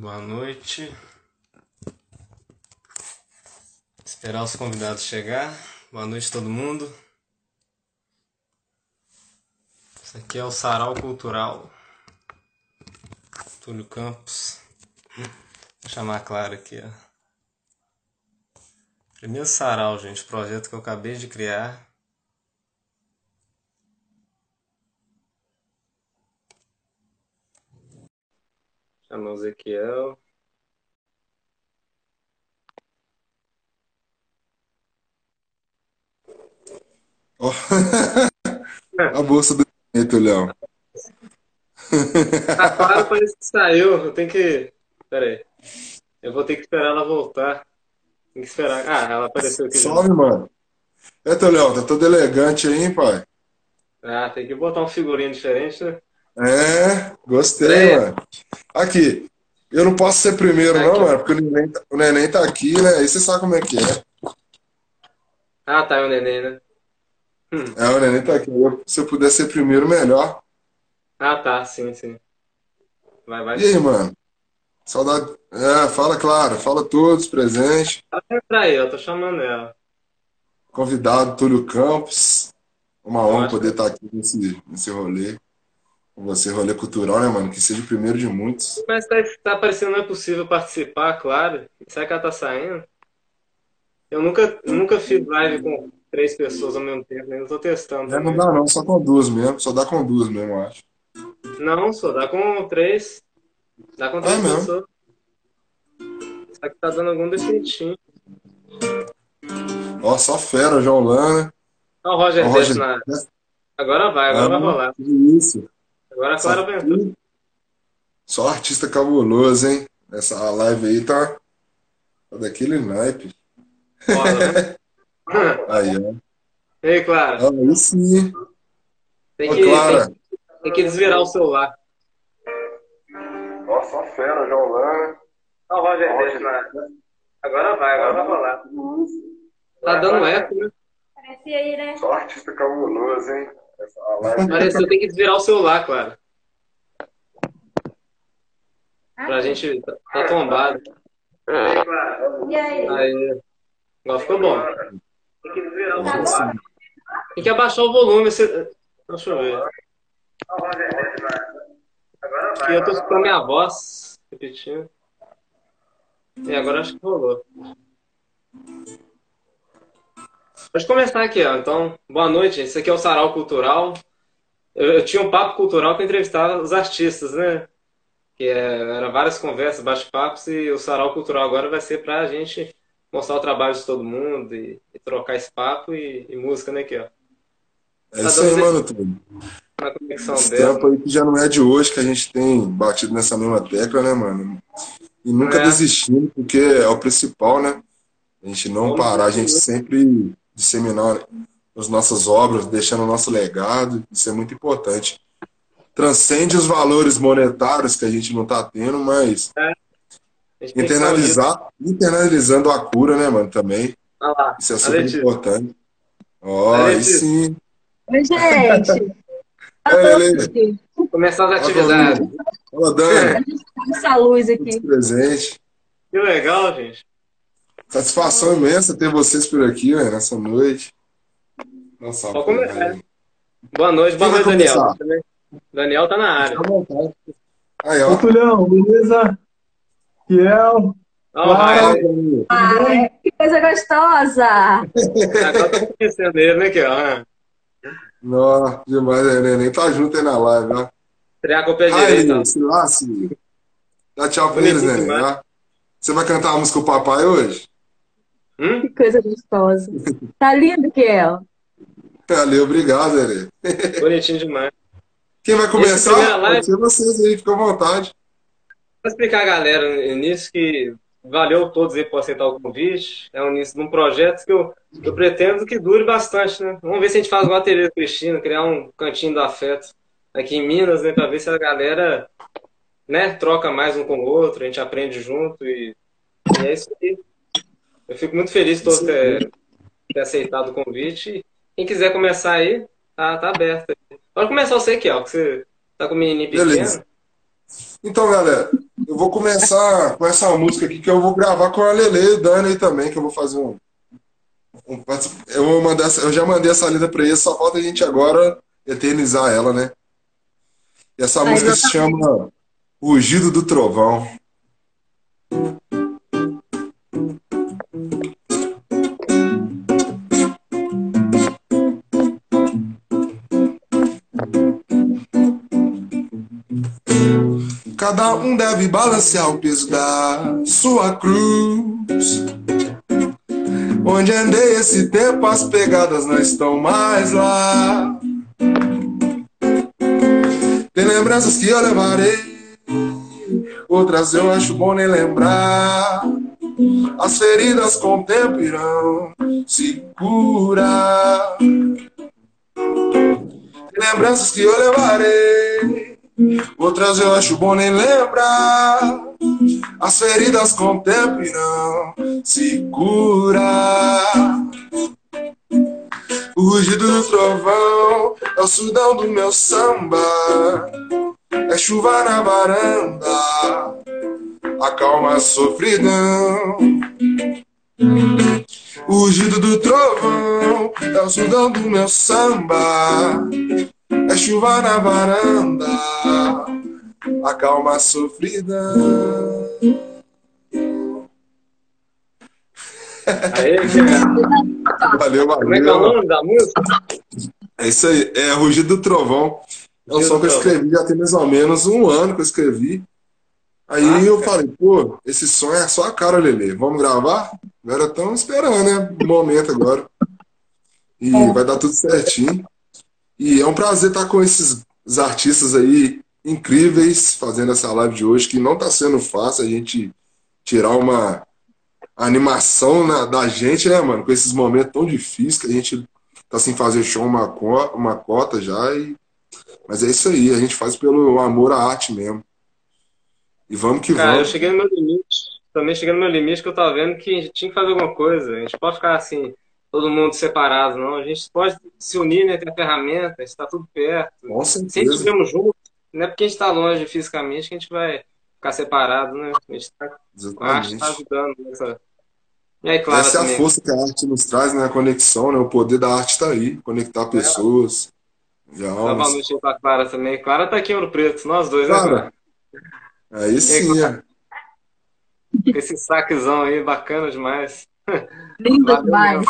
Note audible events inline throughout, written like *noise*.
Boa noite. Esperar os convidados chegar. Boa noite todo mundo. Isso aqui é o Sarau Cultural. Túlio Campos. Vou chamar a Clara aqui, ó. Primeiro sarau, gente, projeto que eu acabei de criar. Chamar o Ezequiel. Ó, *laughs* A bolsa do bonito, Léo. A Clara parece que saiu. Eu tenho que. Pera aí. Eu vou ter que esperar ela voltar. Tem que esperar. Ah, ela apareceu aqui. já. Some, mano. Eita, Léo, tá todo elegante aí, hein, pai? Ah, tem que botar um figurinho diferente, né? É, gostei, mano. Aqui, eu não posso ser primeiro, não, Aqui. mano, porque o neném, tá- o neném tá aqui, né? Aí você sabe como é que é. Ah, tá, é o neném, né? É, o neném tá aqui. Eu- se eu puder ser primeiro, melhor. Ah, tá, sim, sim. Vai, vai. E aí, mano? Saudade. É, fala, claro, fala todos presentes. Entrar aí, eu tô chamando ela. Convidado, Túlio Campos. Uma honra poder estar aqui nesse, nesse rolê. Você, rolê cultural, né, mano? Que seja o primeiro de muitos. Mas tá, tá parecendo não é possível participar, claro. Será que ela tá saindo? Eu nunca, nunca fiz live com três pessoas ao mesmo tempo, né? Eu tô testando É, não dá não, só com duas mesmo. Só dá com duas mesmo, eu acho. Não, só dá com três. Dá com três É mesmo? pessoas. Só que tá dando algum defeitinho. Ó, só fera, João Lana. Olha o Roger Roger. na. Agora vai, agora vai rolar. Isso. Agora a Clara vai entrar. Só artista cabuloso, hein? Essa live aí tá, tá daquele naipe. Rola, né? *laughs* Aí, ó. Ei, Clara, Ah, Aí sim. tem Ô, que, Clara. tem, tem que desvirar o celular. Ó, só fera, João. Olha o Roger na. Agora vai, agora vai rolar. Tá dando eco, né? Aparece aí, né? Só artista cabuloso, hein? Live. Pareceu, tem que desvirar o celular, Clara. Ah, Pra gente. Tá, tombado. E aí? Aí. Agora ficou bom. Tem que desvirar o celular. Tem que abaixar o volume. Você... Deixa eu ver. Aqui eu tô escutando minha voz repetindo. E agora acho que rolou. Pode começar aqui, ó. Então, boa noite. Esse aqui é o Sarau Cultural. Eu, eu tinha um papo cultural que eu entrevistava os artistas, né? Que é, era várias conversas, bate-papos, e o Sarau Cultural agora vai ser pra gente mostrar o trabalho de todo mundo e, e trocar esse papo e, e música, né, aqui, ó. É isso aí, mano, tudo. Na conexão Esse tempo aí que já não é de hoje que a gente tem batido nessa mesma tecla, né, mano? E nunca É. desistindo, porque é o principal, né? A gente não Vamos parar, a gente sempre disseminar as nossas obras, deixando o nosso legado, isso é muito importante. Transcende os valores monetários que a gente não tá tendo, mas A que internalizar, internalizando a cura, né, mano, também. Lá, Isso é a super Letícia. importante. Ó, A aí sim. Oi, gente. *laughs* É, as Ó, atividades. família. Fala, Dani. *laughs* Essa luz aqui. presentes. Que legal, gente. Satisfação imensa ter vocês por aqui, velho, nessa noite. Nossa, velho. começar. Boa noite, boa noite, Daniel. começar? Daniel tá na área. Aí, Ô, ó. Tulhão, beleza? Fiel. Vai. Ai, que coisa gostosa. Agora tô conhecendo ele, né, ó. Nossa, demais, né? Neném tá junto aí na live, ó. Estrear com o pé direito, se. Dá tchau pra eles, ó. Você vai cantar a música com o papai hoje? Hum? Que coisa gostosa. Tá lindo, Kiel. Valeu, obrigado, neném. Bonitinho demais. Quem vai começar? ser vocês aí, fica à vontade. Vou explicar a galera nisso que valeu todos aí por aceitar o convite. É um início de um projeto que eu, eu pretendo que dure bastante, né? Vamos ver se a gente faz uma Tereza Cristina, criar um cantinho do afeto aqui em Minas, né? Pra ver se a galera né, troca mais um com o outro, a gente aprende junto e, e é isso aí. Eu fico muito feliz de ter, ter aceitado o convite. Quem quiser começar aí, tá, tá aberto. Pode começar você, Kel, que você tá com o menininho pequeno. Beleza. Então, galera, eu vou começar com essa música aqui que eu vou gravar com a Lele e o Dani aí também, que eu vou fazer um. um- eu, vou mandar, eu já mandei essa lida pra eles, só falta a gente agora eternizar ela, né? E essa Ah, música se chama Rugido do Trovão. Cada um deve balancear o peso da sua cruz. Onde andei esse tempo, as pegadas não estão mais lá. Tem lembranças que eu levarei, outras eu acho bom nem lembrar. As feridas com o tempo irão se curar. Tem lembranças que eu levarei, outras eu acho bom nem lembrar. As feridas com o tempo irão se curar. O rugido do trovão é o sudão do meu samba. É chuva na varanda, acalma a sofridão. O rugido do trovão é o sudão do meu samba. É chuva na varanda, acalma a sofridão. Aí, que- Valeu, como é que é o valeu. nome da música? É isso aí, é Rugido do Trovão. É um som que eu escrevi já tem mais ou menos um ano que eu escrevi. Aí Ah, eu cara. falei, pô, esse som é só a cara, Lele. Vamos gravar? Agora estamos esperando, né? O momento agora. E vai dar tudo certinho. E é um prazer estar com esses artistas aí incríveis fazendo essa live de hoje, que não está sendo fácil a gente tirar uma animação na- da gente, né, mano? Com esses momentos tão difíceis que a gente tá sem fazer show uma, co- uma cota já. E... Mas é isso aí, a gente faz pelo amor à arte mesmo. E vamos que Cara, eu vamos. cheguei no meu limite. Também cheguei no meu limite que eu tava vendo que a gente tinha que fazer alguma coisa. A gente pode ficar assim, todo mundo separado, não. A gente pode se unir, né? Ter ferramenta, está tudo perto. Com Se a estivermos juntos, não é porque a gente tá longe fisicamente que a gente vai ficar separado, né? A gente tá, a arte tá Exatamente. ajudando nessa. E aí, Clara Essa é a força que a arte nos traz, né? A conexão, né? O poder da arte está aí. Conectar pessoas de Dá uma noite aí pra Clara também. Clara tá aqui em Ouro Preto, nós dois, né, Clara. Clara? Aí sim, é. Com esse saquezão aí, bacana demais. *laughs* Lindo Valeu demais.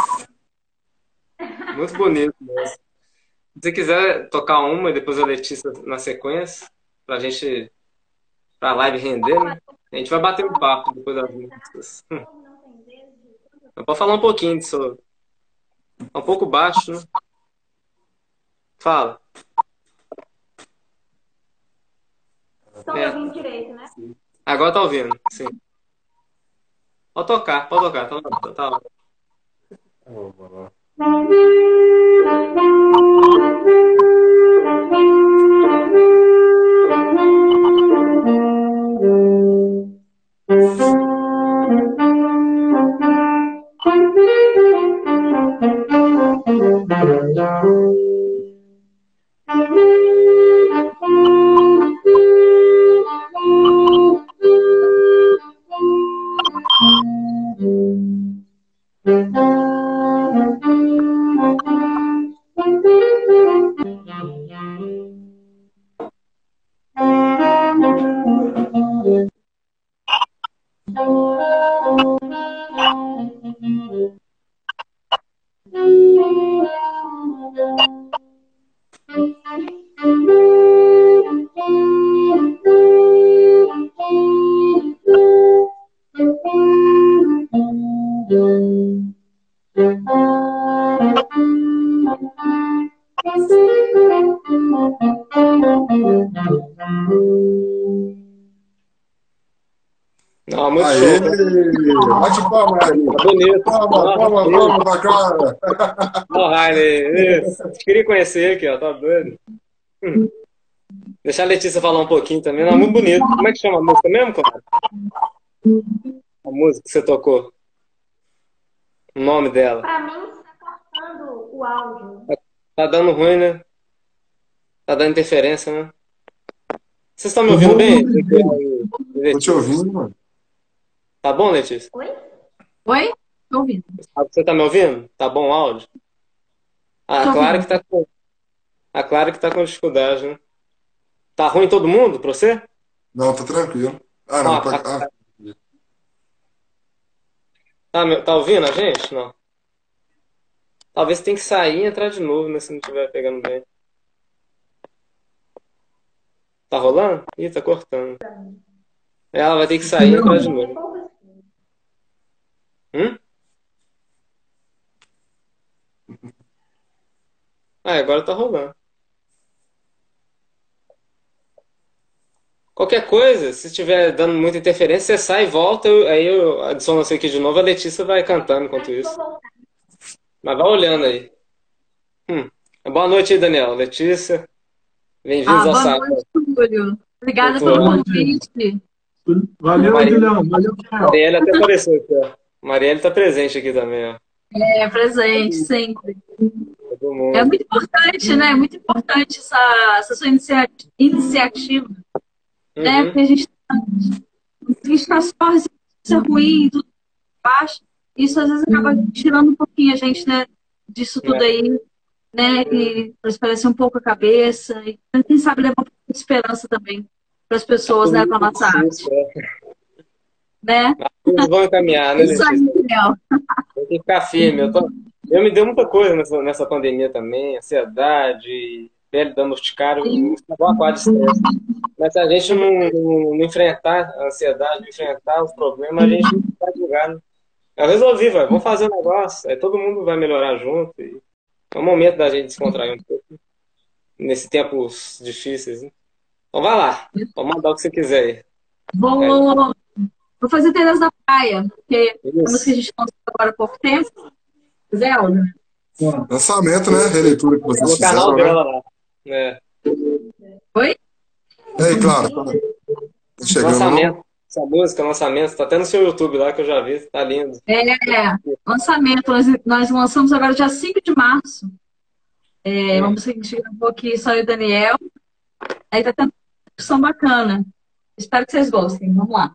Muito bonito mesmo. Se você quiser tocar uma e depois a Letícia na sequência, pra gente, pra live render, né? A gente vai bater um papo depois das músicas. *laughs* Eu posso falar um pouquinho disso. É um pouco baixo, né? Fala. Estão É. ouvindo direito, né? Agora tá ouvindo, sim. Pode tocar, pode tocar. Tá, tá, tá. Não, Tá bonito. Palma, palma pra Clara. Ó, Rainer, isso. Queria conhecer aqui, ó, tá doido. Hum. Deixar a Letícia falar um pouquinho também, não, muito bonito. Como é que chama a música mesmo, Clara? A música que você tocou. O nome dela. Pra mim, está cortando o áudio. Tá dando ruim, né? Tá dando interferência, né? Vocês estão me ouvindo bem? Tô te ouvindo, mano. Tá bom, Letícia? Oi? Oi? Tô ouvindo. Você tá me ouvindo? Tá bom o áudio? Ah, Tô a Clara ouvindo. que tá com. A Clara que tá com dificuldade, né? Tá ruim todo mundo pra você? Não, tá tranquilo. Ah, não. Ah, tá- ah, Tá, me- tá ouvindo a gente? Não. Talvez tem que sair e entrar de novo, né? Se não estiver pegando bem. Tá rolando? Ih, tá cortando. Ela vai ter que sair e entrar de novo. Hum? Ah, agora tá rolando. Qualquer coisa, se estiver dando muita interferência, você sai e volta, eu- aí eu adiciono você aqui de novo, a Letícia vai cantando enquanto isso. Mas vai olhando aí. Hum. Boa noite aí, Daniel. Letícia. Ah, Bem-vindos ao boa sábado. noite, Túlio. Obrigada pelo convite. Valeu, Maria. Julião. Valeu, Kel. Marielle até apareceu aqui, ó. Marielle tá presente aqui também, ó. É presente, sempre. Todo mundo. É muito importante, né? É muito importante essa, essa sua inicia- iniciativa, né? Uhum. Porque a gente a gente tá só isso ruim, tudo baixo. Isso às vezes acaba tirando um pouquinho a gente, né? Disso tudo É. aí, né? E para esparecer um pouco a cabeça. E quem sabe levar um pouco de esperança também para as pessoas, né? Com a nossa arte, é. Né? Eles vão encaminhar, né, *laughs* Isso aí? Léo. Tem que ficar firme. Eu, tô... eu me deu muita coisa nessa, nessa pandemia também, ansiedade, pele dando aquário de estresse. Mas se a gente não, não, não enfrentar a ansiedade, não enfrentar os problemas, a gente não vai julgar. Né? Eu resolvi, vai, vamos fazer um negócio, aí todo mundo vai melhorar junto. E é o momento da gente descontrair um pouco nesses tempos difíceis. Né? Então vai lá, pode mandar o que você quiser aí. Vou, vou fazer Tereza da Praia, porque é uma música que a gente lançou agora há pouco tempo. Zelda. lançamento, né? Releitura que vocês canal fizeram, né? dela lá. É. Oi? E aí, claro. Tá chegando, não? Lançamento. Essa música, lançamento, tá até no seu YouTube lá que eu já vi, tá lindo. É, lançamento. Nós, nós lançamos agora dia 5 de março. É, uma música que a gente gravou aqui, só eu e o Daniel. Aí tá tendo uma discussão bacana. Espero que vocês gostem. Vamos lá.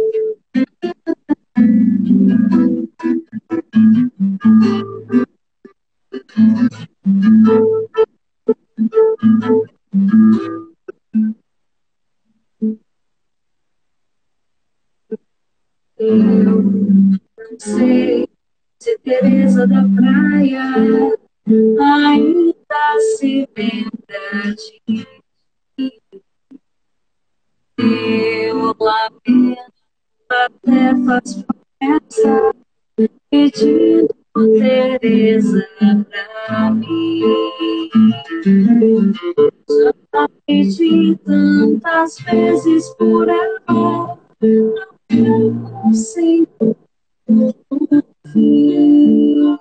Eu não sei se Teresa da Praia ainda se lembra de mim. Eu lamento até faz promessa pedindo Teresa pra mim. Já pedi tantas vezes por não sei por fim.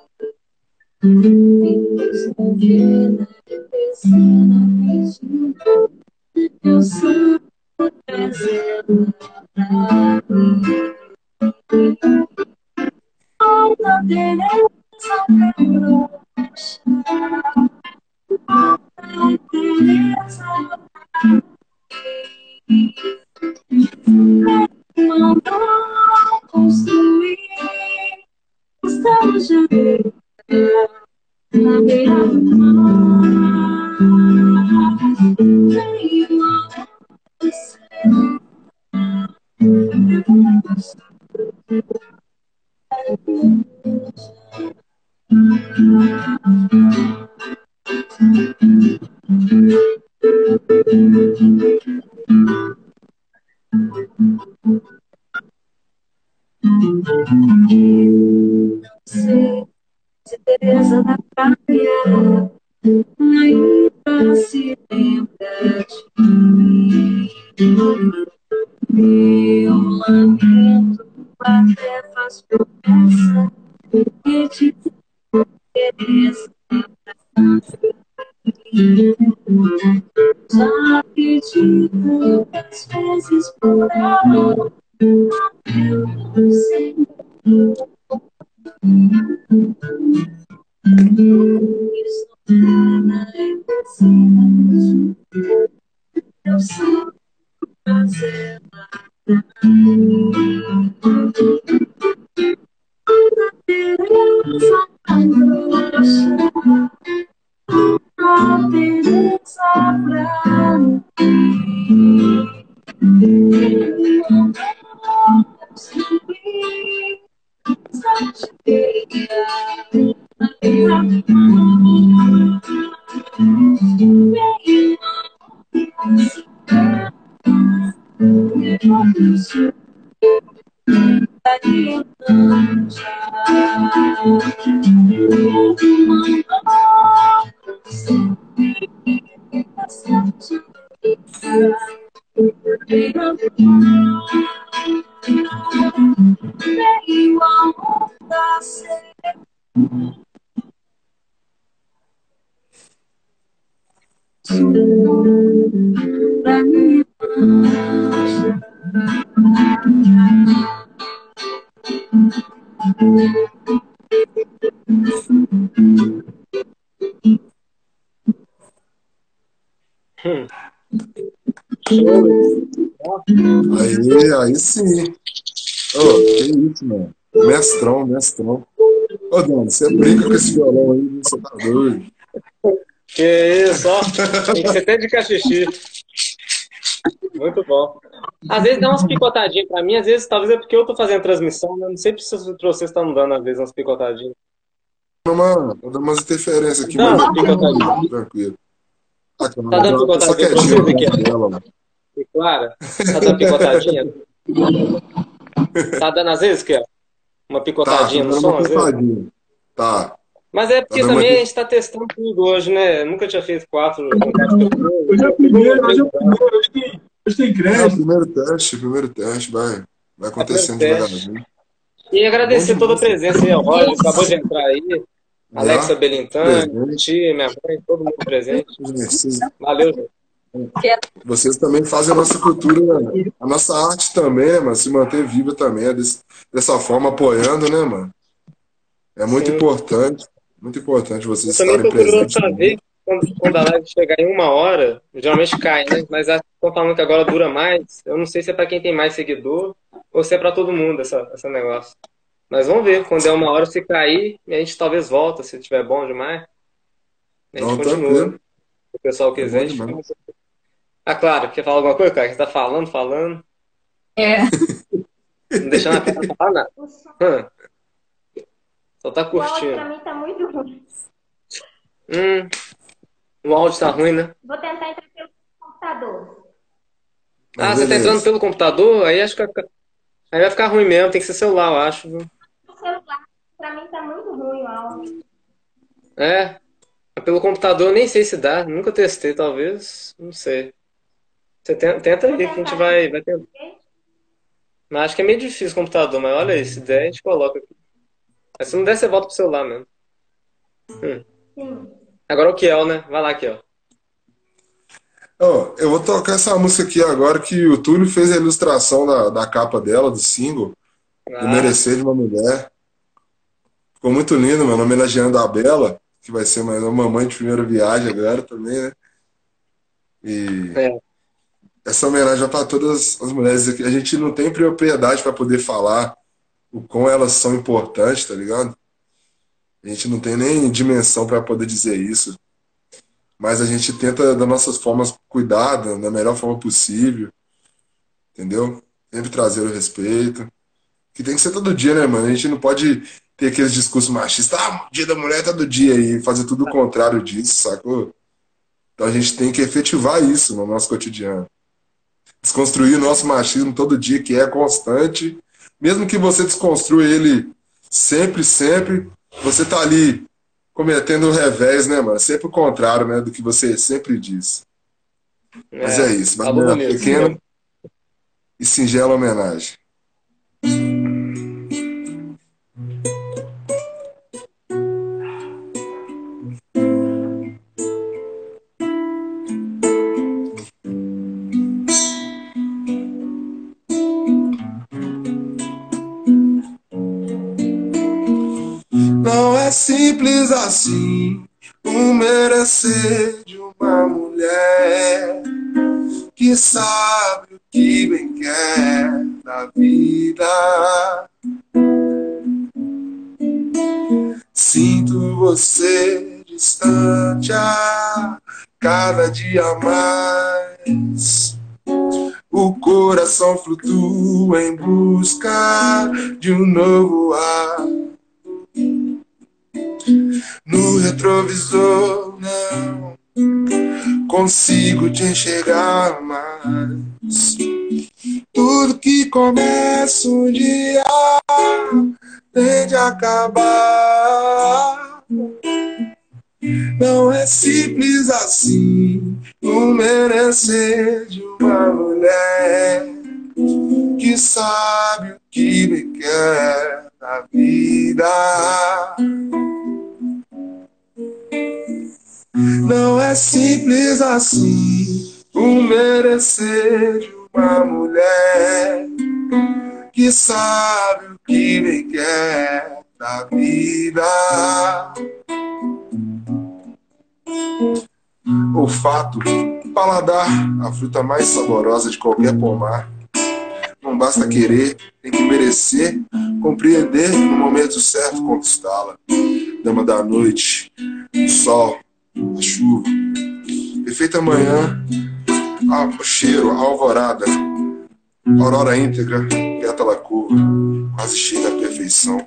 Estou vendo, pensando, pedindo, eu sou Teresa pra mim. Olha, Teresa, meu Olha, Teresa, mandou construir estamos juntos na beira do mar. Tenho você. Sei se Teresa da praia ainda se lembra de mim. Eu lamento até faz promessa e te Teresa da praia. Já pedi tantas vezes por ela. Eu sei. Isso não é preciso. Eu sei fazer nada. Mestrão, mestrão. Ô, Dani, você brinca com esse violão aí, você tá doido. Que isso, ó. Tem que ser até de cachixi. Muito bom. Às vezes dá umas picotadinhas pra mim, às vezes talvez é porque eu tô fazendo transmissão, né? Não sei se vocês estão dando, às vezes, umas picotadinhas. Uma, vou dar umas interferências aqui, Não, mas não tadinho. tranquilo. Ah, cara, Tá dando picotadinha pra vocês aqui, ó. Clara, tá dando picotadinha? *laughs* Tá dando às vezes, que? Uma Tá, picotadinha no dando som, uma às vezes? picadinha. Tá. Mas é porque Tá também a gente tá testando tudo hoje, né? Nunca tinha feito quatro. Hoje é o primeiro, hoje é o primeiro. Hoje tem, hoje tem É o crédito. primeiro teste, primeiro teste, vai, vai acontecendo teste. devagarzinho. E agradecer toda a presença aí, ó. Roger acabou de entrar aí. Alexa Belintani, presente. tia, minha mãe, todo mundo presente. Valeu, gente. Vocês também fazem a nossa cultura, a nossa arte também, né, mano? Se manter viva também, é desse- dessa forma, apoiando, né, mano? É muito Sim. importante, muito importante vocês Eu também estarem presentes. pra ver quando, quando a live chegar em uma hora, geralmente cai, né? Mas estão falando que agora dura mais. Eu não sei se é pra quem tem mais seguidor ou se é pra todo mundo essa, esse negócio. Mas vamos ver, quando der uma hora, se cair, a gente talvez volta, se tiver bom demais. A gente Não, continua. tranquilo. Se o pessoal quiser, a bom gente Ah, claro, quer falar alguma coisa, cara? Você tá falando, falando, É, não deixando a pessoa falar nada. *laughs* Hum. Só tá o áudio pra curtindo. mim tá muito ruim. Hum, o áudio tá ruim, né? Vou tentar entrar pelo computador. Ah, Mas você tá entrando pelo computador? Aí acho que vai ficar- aí vai ficar ruim mesmo, tem que ser celular, eu acho. viu? O celular, pra mim tá muito ruim o áudio. É, pelo computador eu nem sei se dá, nunca testei, talvez, não sei. Você tenta, tenta aí que a gente vai, vai tentar. Mas acho que é meio difícil o computador, mas olha aí, se der, a gente coloca aqui. Mas se não der, você volta pro celular mesmo. Sim. Agora o Kiel, né? Vai lá, Kiel. Ó, eu vou tocar essa música aqui agora que o Túlio fez a ilustração da, da capa dela, do single, do Ah, Merecer de uma Mulher. Ficou muito lindo, mano, homenageando a Bela, que vai ser mais uma mamãe de primeira viagem agora também, né? E É. essa homenagem para todas as mulheres aqui. A gente não tem propriedade para poder falar o quão elas são importantes, tá ligado? A gente não tem nem dimensão para poder dizer isso. Mas a gente tenta, das nossas formas, cuidar da melhor forma possível. Entendeu? Sempre trazer o respeito. Que tem que ser todo dia, né, mano? A gente não pode ter aqueles discursos machistas. Ah, dia da mulher é todo dia e fazer tudo o contrário disso, sacou? Então a gente tem que efetivar isso no nosso cotidiano. Desconstruir o nosso machismo todo dia, que é constante. Mesmo que você desconstrua ele sempre, sempre, você tá ali cometendo o revés, né, mano? Sempre o contrário, né, do que você sempre diz. Mas é, isso. Mas falou uma bonito. pequena e singela homenagem. Merecer de uma mulher que sabe o que bem quer da vida. Sinto você distante a cada dia mais. O coração flutua em busca de um novo ar. No retrovisor, não consigo te enxergar mais. Tudo que começa um dia tende a acabar. Não é simples assim o merecer de uma mulher que sabe o que me quer na vida. Não é simples assim o merecer de uma mulher que sabe o que me quer da vida. Olfato, paladar, a fruta mais saborosa de qualquer pomar. Não basta querer, tem que merecer, compreender no momento certo conquistá-la. Dama da noite, sol, a chuva, perfeita manhã, o cheiro, a alvorada, aurora íntegra, pétala curva, quase cheia da perfeição.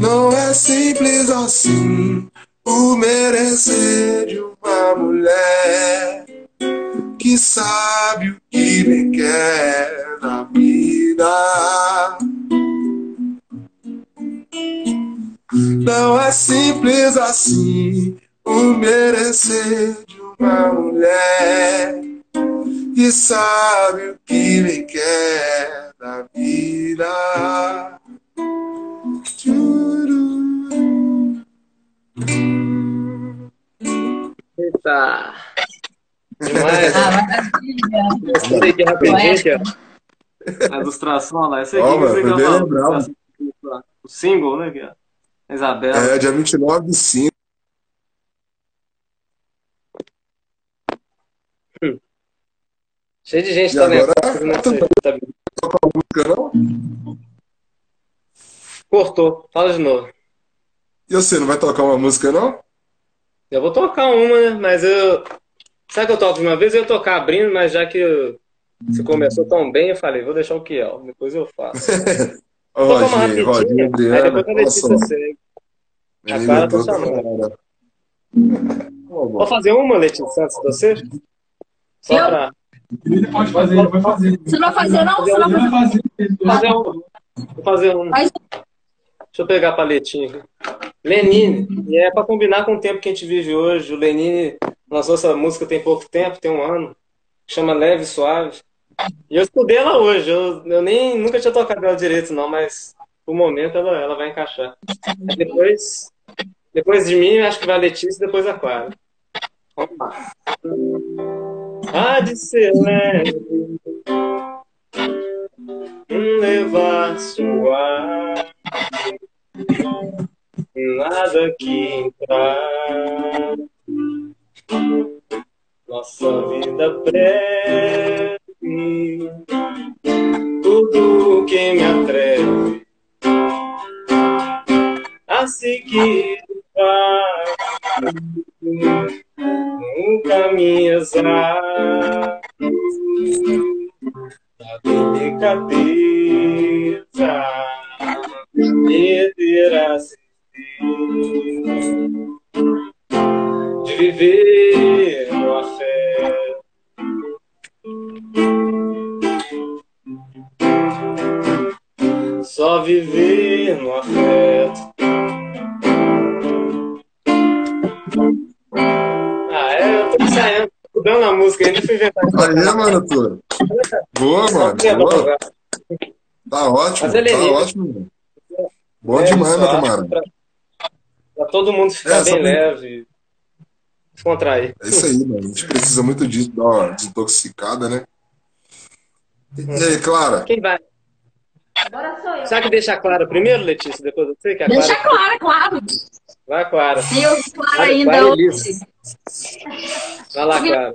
Não é simples assim o merecer de uma mulher que sabe o que me quer na vida. Não é simples assim o merecer de uma mulher que sabe o que me quer na vida. Eita! Demais. Ah, maravilha. Essa aqui rapidinho. A ilustração, lá. Essa aqui Ó, que você lembrado. O single, né? A Isabela. É, dia 29 de 5. Cheio de gente E agora? talentosa. Não sei, tá... Tocar uma música, não? Cortou. Fala de novo. E você, não vai tocar uma música, não? Eu vou tocar uma, né? Mas eu. Sabe que eu toco de uma vez? Eu ia tocar abrindo, mas já que eu- você começou tão bem, eu falei, vou deixar o Kiel, depois eu faço. *laughs* Vou Rodinho, aí Adriana, depois a Letícia nossa, segue. A menina Clara tá chamando. Vou fazer uma, Letícia, antes de você? Só Eu? pra Ele pode fazer, ele vai fazer. Você não vai fazer, não? Você não vai fazer. fazer. ele fazer uma. Vou fazer uma. Faz- Deixa eu pegar a paletinha aqui. Lenine, e é pra combinar com o tempo que a gente vive hoje. O Lenine lançou essa música tem pouco tempo, tem um ano, chama Leve e Suave. E eu estudei ela hoje. Eu, eu nem nunca tinha tocado ela direito, não, mas por momento ela, ela vai encaixar. Depois, depois de mim, acho que vai a Letícia e depois a Clara. Vamos lá. Há de ser leve, levar suave, nada que entrar. Nossa vida breve, tudo que me atreve a seguir vai um caminho exato Aí, mano, Turo. Boa, mano. Boa. Tá ótimo, Mas ele é tá ótimo. mano. Bom É, demais, meu camarada. Pra, pra todo mundo ficar É, bem leve, descontrair. É isso aí, mano. A gente precisa muito disso, dar uma desintoxicada, né? E aí, Clara? Quem vai? Agora sou eu. Será que deixa a Clara primeiro, Letícia? Depois você? Que a Deixa Clara... claro, claro. Vai, Clara. Tem o claro Vai, ainda vai, hoje. Vai lá, Clara.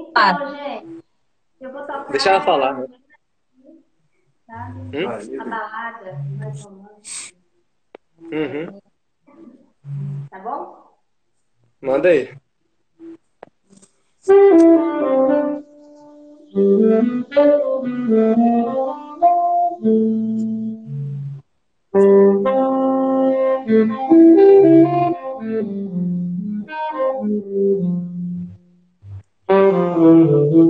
Então, gente, eu vou tocar. Deixa ela falar, né? Sabe? Hum? A balada mais romântica, Uhum. tá bom? Manda aí. Não,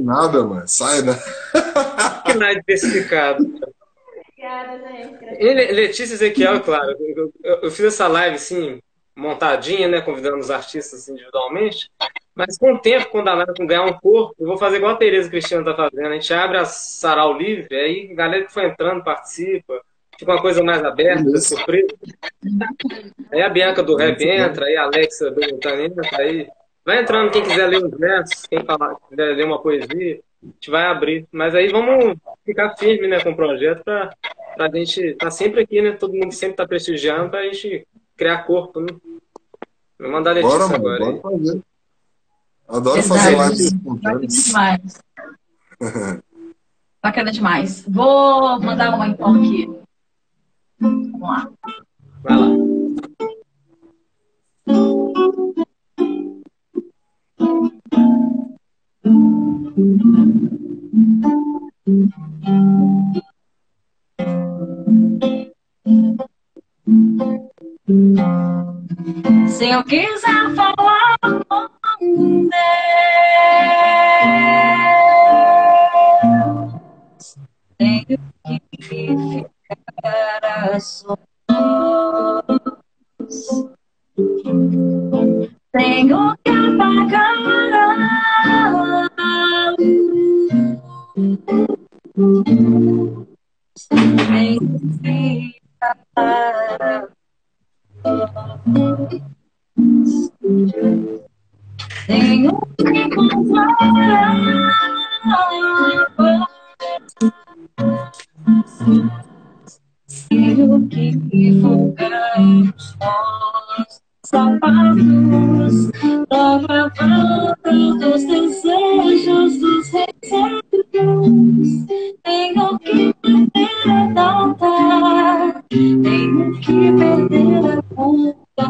nada, mano. Sai nada. Que nada diversificado. Obrigada, gente. E Le- Letícia Ezequiel, claro, eu, eu- eu fiz essa live assim, montadinha, né, convidando os artistas individualmente, mas com o tempo, quando a live ganhar um corpo, eu vou fazer igual a Tereza Cristiano tá fazendo, a gente abre a sarau livre, aí a galera que foi entrando participa, fica uma coisa mais aberta, Isso. surpresa. Aí a Bianca do Rap entra, aí a Alexa do Montan entra, aí vai entrando quem quiser ler uns versos, quem falar, quiser ler uma poesia, a gente vai abrir. Mas aí vamos ficar firme, né, com o projeto para a gente estar sempre aqui, né? Todo mundo sempre tá prestigiando para a gente criar corpo, né? Vou mandar a Letícia Bora, mano. agora. Bora fazer. Adoro Verdade. fazer Bacana espontâneas. demais. *laughs* Bacana demais. Vou mandar uma então aqui. Vamos lá. Vai lá. Se eu quiser falar com Deus, tenho que ficar a sós. Tenho que apagar a luz. Tenho que ficar tenho que encontrar Tenho que folgar sapatos Nova volta dos desejos dos receios. Tenho que perder a data Tenho que perder a conta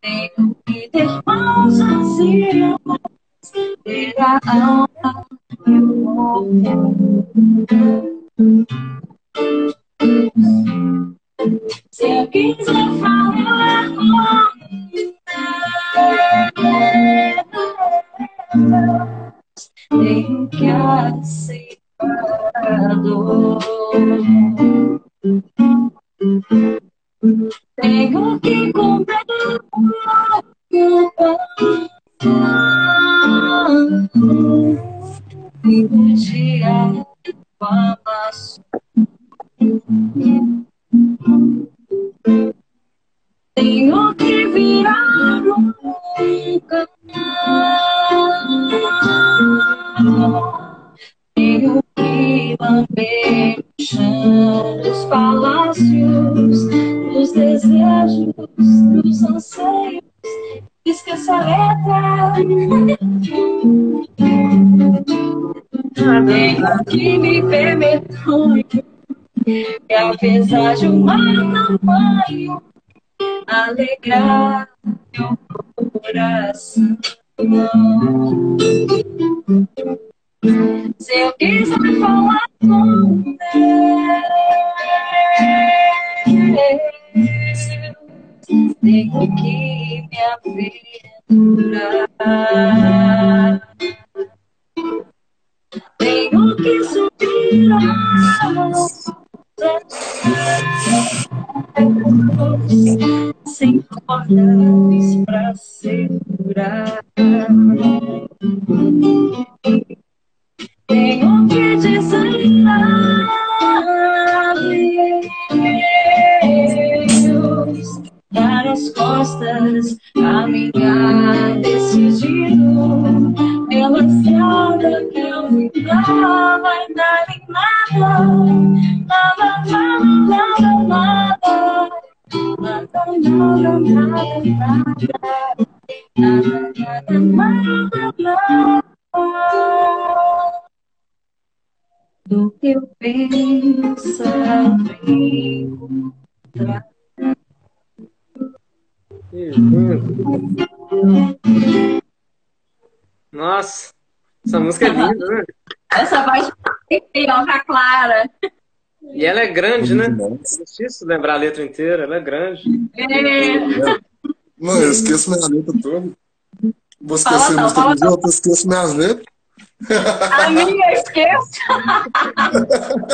Tenho que ter mãos vazias Ter a alma e o corpo Se eu quiser falar tenho que aceitar a dor. Tenho que comer Yeah. Difícil lembrar a letra inteira, ela é grande. É. Não, eu esqueço minha letra toda. Vou Fala esquecer música fala dos outros, eu esqueço minhas letras. A minha eu esqueço.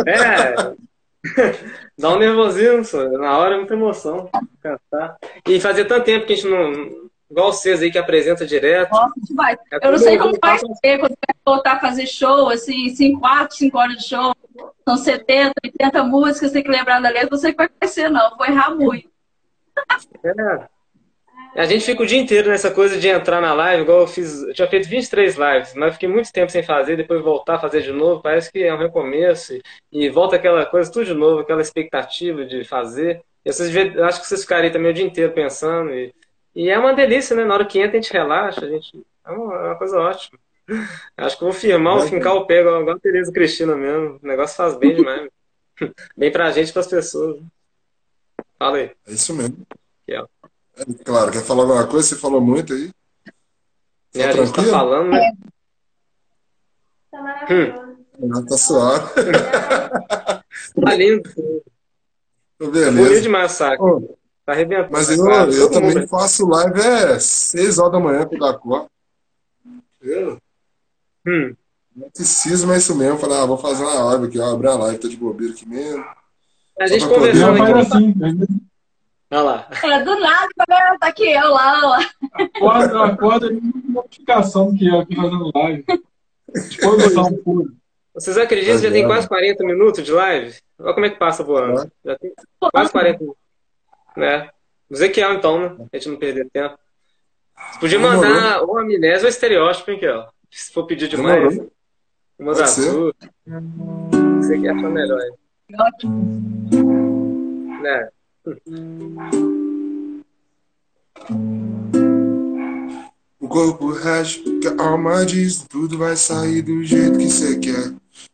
É. *laughs* Dá um nervosismo, só. na hora é muita emoção. Cantar. E fazia tanto tempo que a gente não. Igual vocês aí que apresenta direto. Nossa, a gente vai. É Eu não sei como vai ser quando vai voltar a fazer show, assim, 5, 4, 5 horas de show. São 70, 80 músicas, tem que lembrar da letra. Sei como vai ser, não. Vou errar muito. É. A gente fica o dia inteiro nessa coisa de entrar na live, igual eu fiz. Eu tinha feito 23 lives, mas fiquei muito tempo sem fazer, depois voltar a fazer de novo. Parece que é um recomeço. E, volta aquela coisa tudo de novo, aquela expectativa de fazer. E vocês, eu acho que vocês ficariam também o dia inteiro pensando. E, e é uma delícia, né? Na hora que entra, a gente relaxa, a gente. É uma, é uma coisa ótima. Acho que vou firmar, vou fincar o pé, igual, igual a Tereza Cristina mesmo. O negócio faz bem *laughs* demais. Bem pra gente e pras pessoas. Fala aí. É isso mesmo. É. É, claro, quer falar alguma coisa? Você falou muito aí. Tá a gente tá tranquilo? falando, né? Tá maravilhoso. Não, tá suave. *laughs* Tá lindo. Então, Bonito Beleza. demais. Ô, Tá arrebentando. Mas eu, eu mundo. também faço live é 6 horas da manhã quando acordo. Eu Hum. não preciso, mas é isso mesmo. Falei, ah, vou fazer uma live aqui, ó, abrir a live, tô de bobeira aqui mesmo. A gente poder- conversando Não aqui. assim? Olha lá. É, do nada, né? tá aqui eu lá, lá. acorda, acorda notificação que eu aqui fazendo live. Disposição pura. Vocês acreditam que já tem Legal. quase 40 minutos de live? Olha como é que passa voando. Já tem quase 40 minutos. Né? O Ezequiel, então, né? A gente não perder tempo. Você podia mandar ou amnésia ou estereótipo, hein, Kel? Se for pedir demais. Demorou. Umas Pode ser. azul. Você quer achar melhor, né? O corpo que a alma diz, tudo vai sair do jeito que você quer.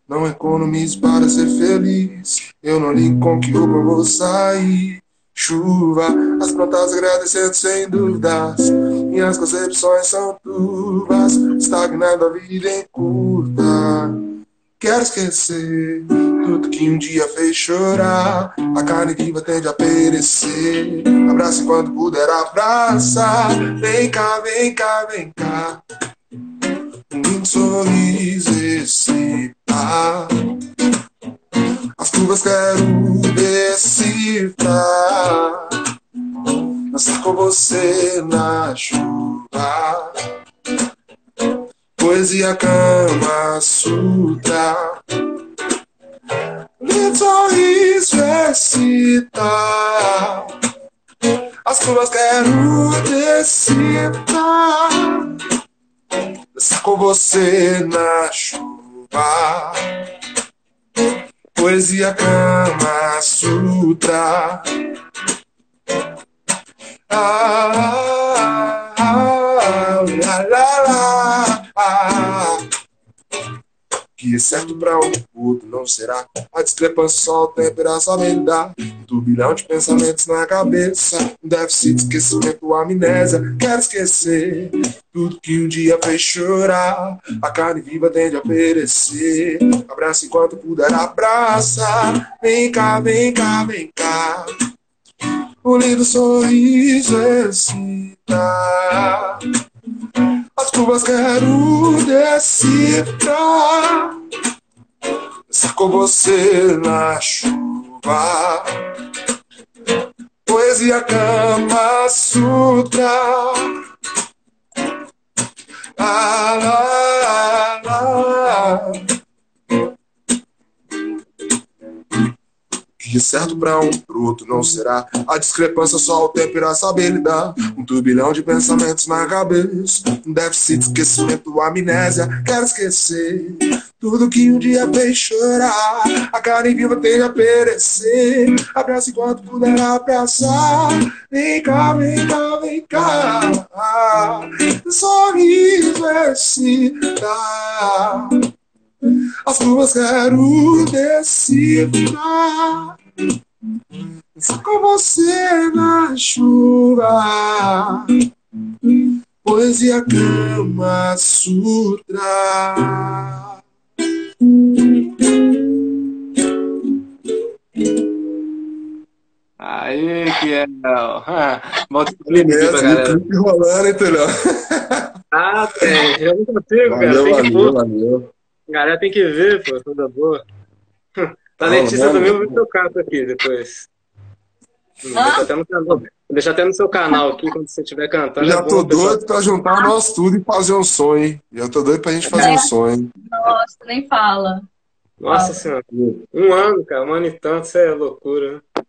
Não economize para ser feliz. Eu não ligo com que roupa vou sair. Chuva, as plantas agradecendo sem dúvidas. Minhas concepções são turvas, estagnando a vida em curta. Quero esquecer tudo que um dia fez chorar. A carne viva tende a perecer. Abraça enquanto puder abraçar. Vem cá, vem cá, vem cá. Um sorriso excita. As curvas quero decifrar. Dançar com você na chuva poesia Kama Sutra. Lindo sorriso excita, as curvas quero decifrar. Dançar com você na chuva. Poesia Kama Sutra. Que certo pra um outro não será. A discrepância só o tempo irá saber. Um turbilhão de pensamentos na cabeça. Um déficit, esquecimento, amnésia. Quero esquecer tudo que um dia fez chorar. A carne viva tende a perecer. Abraça enquanto puder, abraça. Vem cá, vem cá, vem cá. O lindo sorriso excita. As curvas quero decifrar. Estar com você na chuva. Poesia Kama Sutra. Ah, lá, lá. Que certo pra um pro outro não será. A discrepância só o tempo irá saber lidar. Um turbilhão de pensamentos na cabeça. Um déficit, esquecimento, amnésia. Quero esquecer tudo que um dia fez chorar. A carne viva tende a perecer. Abraça enquanto puder abraçar. Vem cá, vem cá, vem cá. Sorriso excita. As ruas quero decifrar. Só com você na chuva. Poesia Kama Sutra. Aí, Kiel. *laughs* Bota o clipe pra galera. clipe rolando, entendeu? Ah, tem. Eu não consigo, cara. Valeu, Tem que valeu, valeu. A galera tem que ver, pô. Coisa boa. A Não, Letícia não, também não. seu canto aqui depois. Ah? deixar até no canal. Vou deixar até no seu canal aqui quando você estiver cantando. Já é tô doido pra juntar nós tudo e fazer um sonho, hein? Já tô doido pra gente fazer um sonho. Nossa, nem fala. Nossa senhora. Um ano, cara. Um ano e tanto. Isso é loucura, né?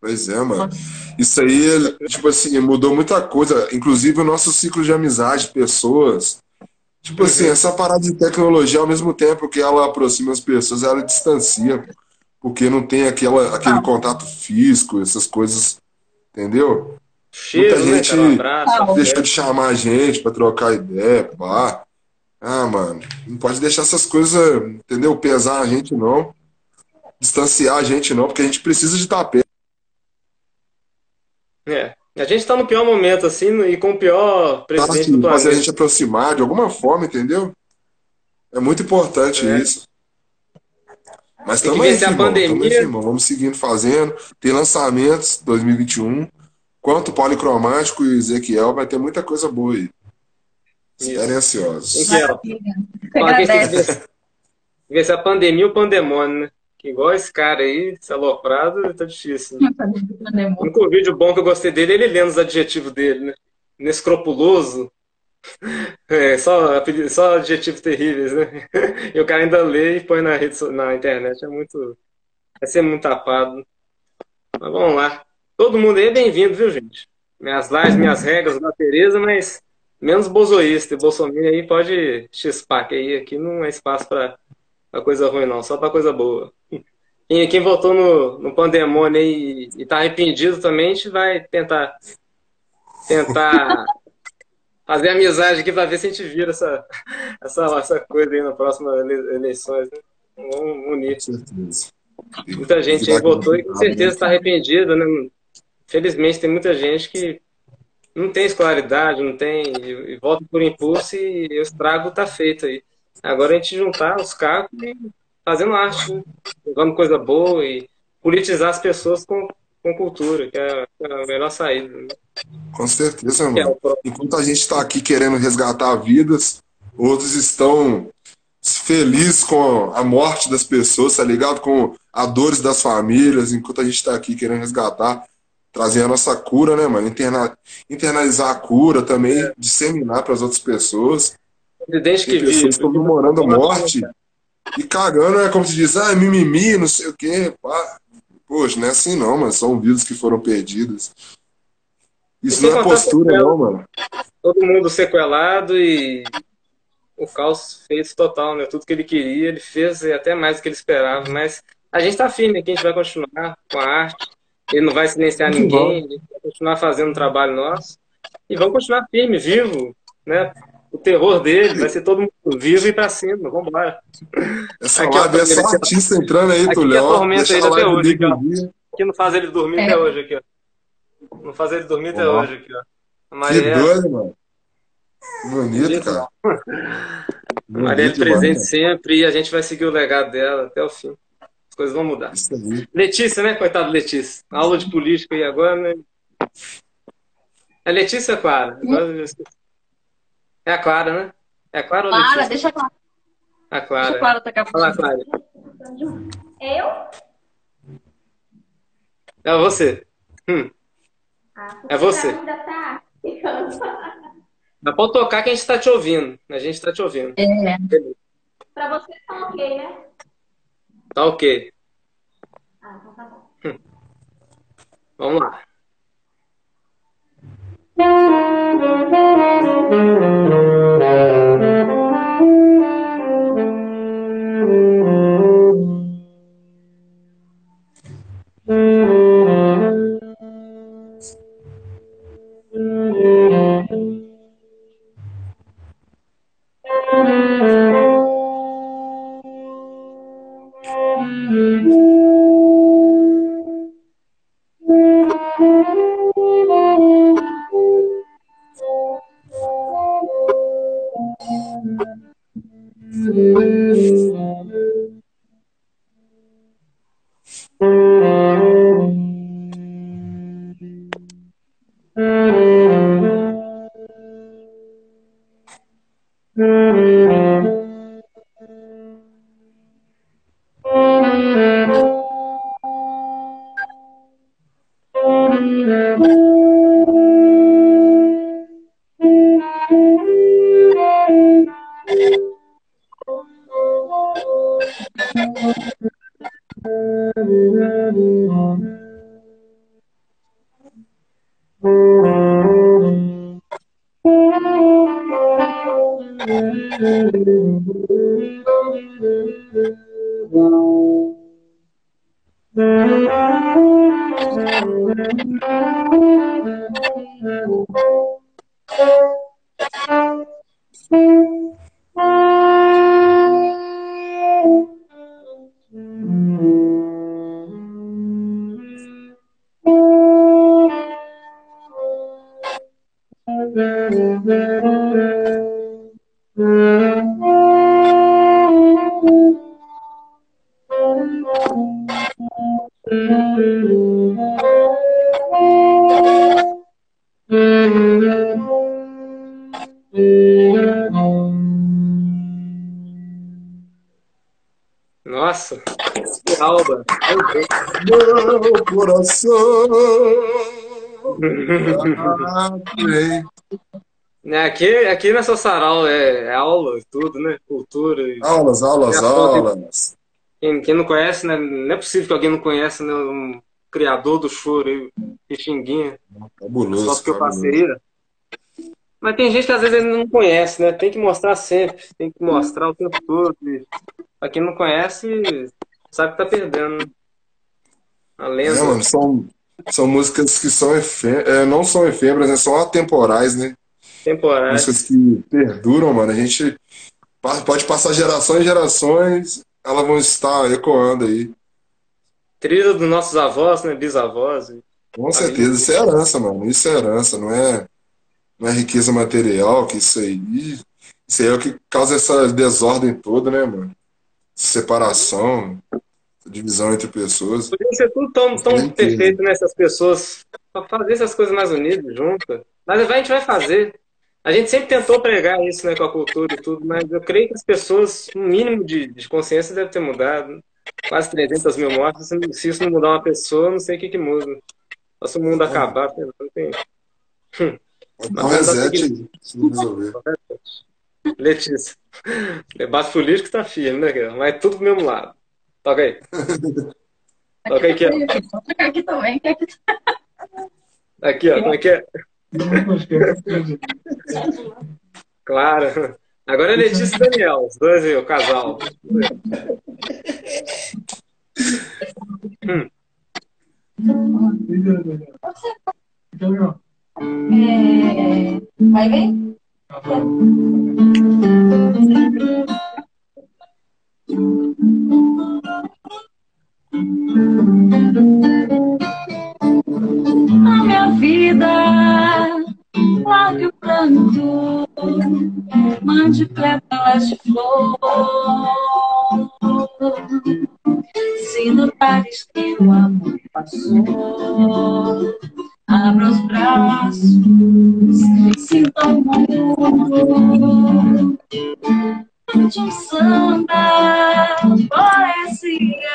Pois é, mano. Isso aí, tipo assim, mudou muita coisa. Inclusive o nosso ciclo de amizade, pessoas. Tipo assim, essa parada de tecnologia, ao mesmo tempo que ela aproxima as pessoas, ela distancia. Porque não tem aquela, aquele contato físico, essas coisas. Entendeu? Cheiro, Muita né, gente abraço. Não. Deixou de chamar a gente pra trocar ideia, pá. Ah, mano, não pode deixar essas coisas, entendeu? Pesar a gente, não. Distanciar a gente, não, porque a gente precisa de estar perto. É. A gente tá no pior momento, assim, e com o pior Tá, presidente assim, do fazer a planeta. gente aproximar de alguma forma, entendeu? É muito importante É. isso. Mas ver aí, se a firmão, tamo aí, pandemia- firmão. Vamos seguindo fazendo. Tem lançamentos 2021. Quanto Policromático e Ezequiel, vai ter muita coisa boa aí. Estarem ansiosos. Ezequiel. Ver se- a pandemia e o pandemônio, né? Igual esse cara aí, esse aloprado, tá difícil. Né? O único vídeo bom que eu gostei dele é ele lendo os adjetivos dele, né? Inescrupuloso. É, só, só adjetivos terríveis, né? *laughs* E o cara ainda lê e põe na, rede, na internet. É muito. Vai ser muito tapado. Mas vamos lá. Todo mundo aí é bem-vindo, viu, gente? Minhas lives, minhas regras da Tereza, mas menos bozoísta. E Bolsonaro aí pode chispar, que aí aqui não é espaço pra, pra coisa ruim, não. Só pra coisa boa. Quem, quem votou no, no Pandemônio e, e tá arrependido também, a gente vai tentar tentar *laughs* fazer amizade aqui para ver se a gente vira essa, essa, essa coisa aí na próxima ele- eleições. Né? Vamos unir. Muita gente aí votou e com certeza está arrependida, né? Felizmente tem muita gente que não tem escolaridade, não tem, e, e vota por impulso e o estrago tá feito aí. Agora a gente juntar os cacos e fazendo arte, né? levando coisa boa e politizar as pessoas com, com cultura, que é a melhor saída. Né? Com certeza, mano. Enquanto a gente está aqui querendo resgatar vidas, outros estão felizes com a morte das pessoas, tá ligado? Com a dores das famílias, enquanto a gente está aqui querendo resgatar, trazer a nossa cura, né, mano? Interna internalizar a cura também, disseminar para as outras pessoas. Desde que pessoas comemorando a morte e cagando, é como se diz, ah, mimimi, não sei o quê. Pá. Poxa, não é assim não, mano. São vidas que foram perdidas. Isso não é postura, não, mano. Todo mundo sequelado e o caos fez total, né? Tudo que ele queria, ele fez até mais do que ele esperava. Mas a gente tá firme aqui, a gente vai continuar com a arte. Ele não vai silenciar Muito ninguém, bom. a gente vai continuar fazendo o trabalho nosso. E vamos continuar firme, vivo, né? O terror dele vai ser todo mundo vivo e pra cima, vamos embora. Essa aqui, live é só artista entrando aí, Tulhão. Aqui é ele até hoje, aqui, ó. Aqui não faz ele dormir é. até hoje, aqui, ó. Não faz ele dormir até hoje, aqui, ó. Maria... Que doido, mano. Bonito, cara. Maria é presente sempre e a gente vai seguir o legado dela até o fim. As coisas vão mudar. Letícia, né? Coitado Letícia. Aula de política aí agora, né? É Letícia Clara? Agora é a Clara, né? É a Clara ou Clara, Letícia? deixa a Clara. A Clara. Deixa a Clara tacar Fala, Clara. Eu? É você. Hum. Ah, é você. Ainda tá ficando. Mas pode tocar que a gente está te ouvindo. A gente está te ouvindo. É. Para você tá ok, né? Tá ok. Ah, então tá bom. Hum. Vamos lá. Meu coração. É, aqui, aqui nessa sarau é, é aula, tudo, né? Cultura. Aulas, aulas, aulas. Quem, quem não conhece, né? Não é possível que alguém não conheça né? um criador do choro aí, Pixinguinha. Cabuloso. Só porque eu passei. Mas tem gente que às vezes não conhece, né? Tem que mostrar sempre, tem que mostrar o tempo todo. Pra quem não conhece, sabe que tá perdendo. A lenda. É, mano, são, são músicas que são é, não são efêmeras, né? São atemporais, né? Temporais. Músicas que perduram, mano. A gente pode passar gerações e gerações, elas vão estar ecoando aí. Trilha dos nossos avós, né? Bisavós. Com certeza, isso é herança, mano. Isso é herança, não é, não é riqueza material, que isso aí. Isso aí é o que causa essa desordem toda, né, mano? Separação, divisão entre pessoas. Podia ser tudo tão, tão perfeito nessas pessoas pra fazer essas coisas mais unidas, juntas. Mas a gente vai fazer. A gente sempre tentou pregar isso né, com a cultura e tudo, mas eu creio que as pessoas, um mínimo de, de consciência deve ter mudado. Quase 300 mil mortes. Se- isso não mudar uma pessoa, não sei o que, que muda. Só se o mundo acabar, sei lá, não tem. Dá um reset aí, se não resolver. *laughs* Letícia. Debate político tá firme, né, cara? Mas tudo do mesmo lado. Toca aí. Toca aí, é. Vou trocar aqui também. aqui tá- Aqui, ó. Como é que é? Não, acho que é essa Claro. Agora é Letícia e Daniel, os dois aí, o casal. Legal. É, Vai bem? A minha vida, largue o pranto, mande pétalas de flor. Se notares que o amor passou, abra os braços, sinta o mundo. Cante um samba, poesia,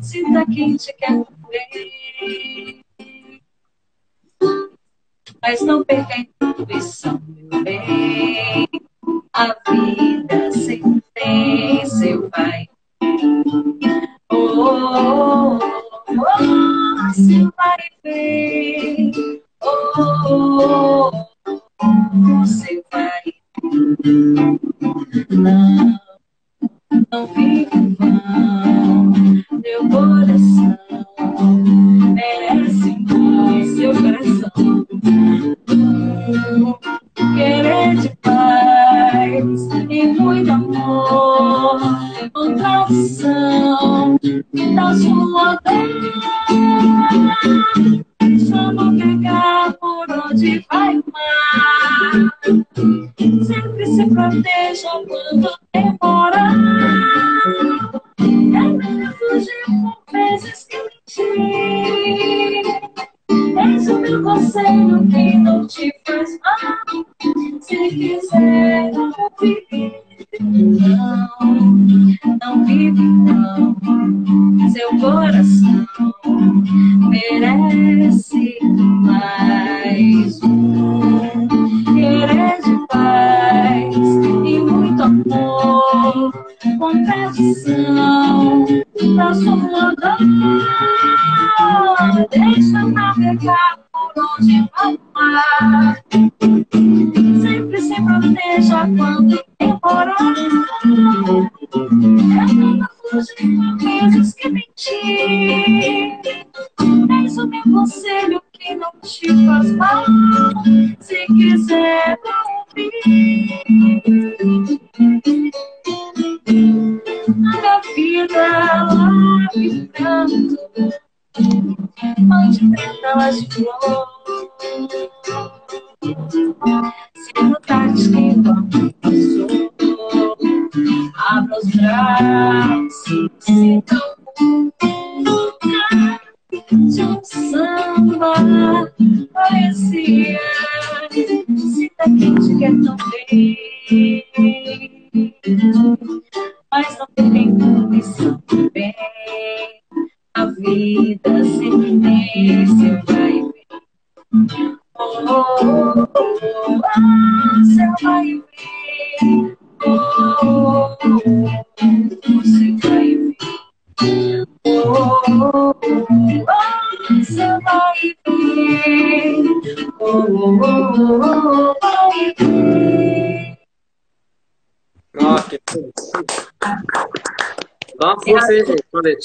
sinta quem te quer ver. Mas não perca a intuição, meu bem. A vida sempre tem seu vai. Oh, oh, oh, oh, seu vai ver. Oh, oh, oh, oh, seu vai. Não, não fique vão. Meu coração merece mais seu coração. Querer de paz e muito amor, com tradição da sua. Só não pegar por onde vai o mar. Sempre se proteja quando temporar. É melhor fugir por vezes que mentir. Eis o meu conselho que não te faz mal. Se quiser ouvir, não, não vive não. Seu coração merece mais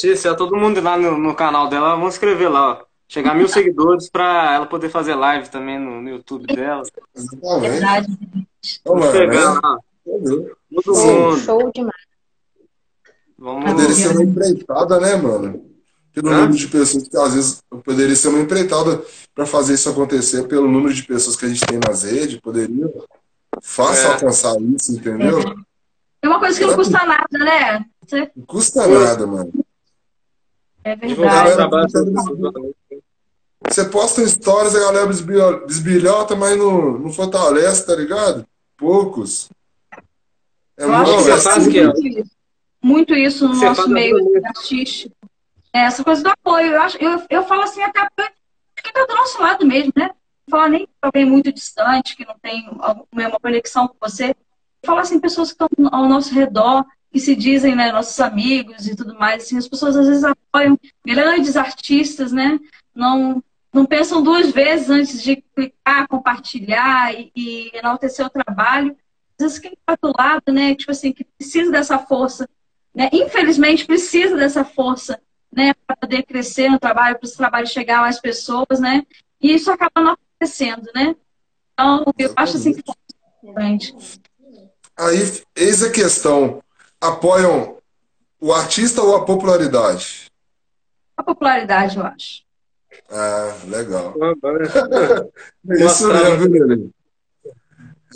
Letícia. Todo mundo lá no, no canal dela, vamos inscrever lá, ó. Chegar mil *laughs* seguidores pra ela poder fazer live também no, no YouTube dela. Exatamente. Verdade. Vamos lá, Chegar lá, todo Show, mundo. show demais. Vamos. Poderia ser uma empreitada, né, mano? Pelo Hã? número de pessoas que às vezes poderia ser uma empreitada para fazer isso acontecer, pelo número de pessoas que a gente tem nas redes, poderia fácil É. alcançar isso, entendeu? É uma coisa que não custa nada, né? Você- Não custa nada, mano. É verdade. do Você posta stories, a galera desbilho- desbilhota, mas não, não fortalece, tá ligado? Poucos. É Eu acho muito que você faz que- muito isso. Muito isso no Você nosso meio artístico. É, essa coisa do apoio. Eu, acho, eu, eu falo assim, acaba que tá do nosso lado mesmo, né? Não falar nem pra alguém muito distante, que não tem uma conexão com você. Falar assim, pessoas que estão ao nosso redor, que se dizem né, nossos amigos e tudo mais. Assim, as pessoas às vezes apoiam grandes artistas, né? Não, não pensam duas vezes antes de clicar, compartilhar e, e enaltecer o trabalho. Às vezes quem está do lado, né? Tipo assim, que precisa dessa força, né? Infelizmente precisa dessa força, né? Para poder crescer no trabalho, para esse trabalho chegar a mais pessoas, né? E isso acaba não acontecendo, né? Então, eu acho assim que é importante. Aí, eis a questão. Apoiam o artista ou a popularidade? A popularidade, eu acho. Ah, legal. *laughs* É isso mesmo, Lelê?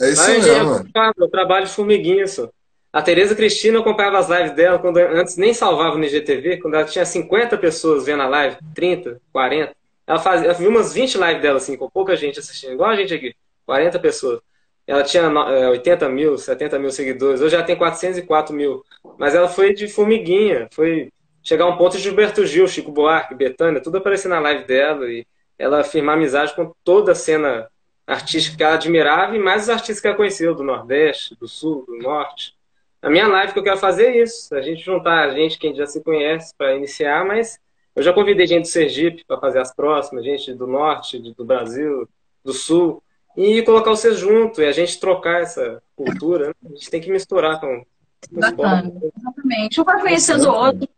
É isso Mas, mesmo, eu, trabalho de formiguinha, só. A Tereza Cristina, eu acompanhava as lives dela quando antes nem salvava no IGTV, quando ela tinha 50 pessoas vendo a live, 30, 40. Ela fazia, eu vi umas 20 lives dela, assim, com pouca gente assistindo, igual a gente aqui, 40 pessoas. Ela tinha no- eh, 80 mil, 70 mil seguidores, hoje ela tem 404 mil. Mas ela foi de formiguinha, foi chegar a um ponto de Gilberto Gil, Chico Buarque, Betânia, tudo aparecer na live dela e ela firmar amizade com toda a cena artística que ela admirava e mais os artistas que ela conheceu, do Nordeste, do Sul, do Norte. A minha live que eu quero fazer é isso, a gente juntar a gente que a gente já se conhece para iniciar, mas eu já convidei gente do Sergipe para fazer as próximas, gente do Norte, do Brasil, do Sul, e colocar vocês junto e a gente trocar essa cultura. né? A gente tem que misturar com, Bacana. esporte. Exatamente. Um vai conhecendo o outro.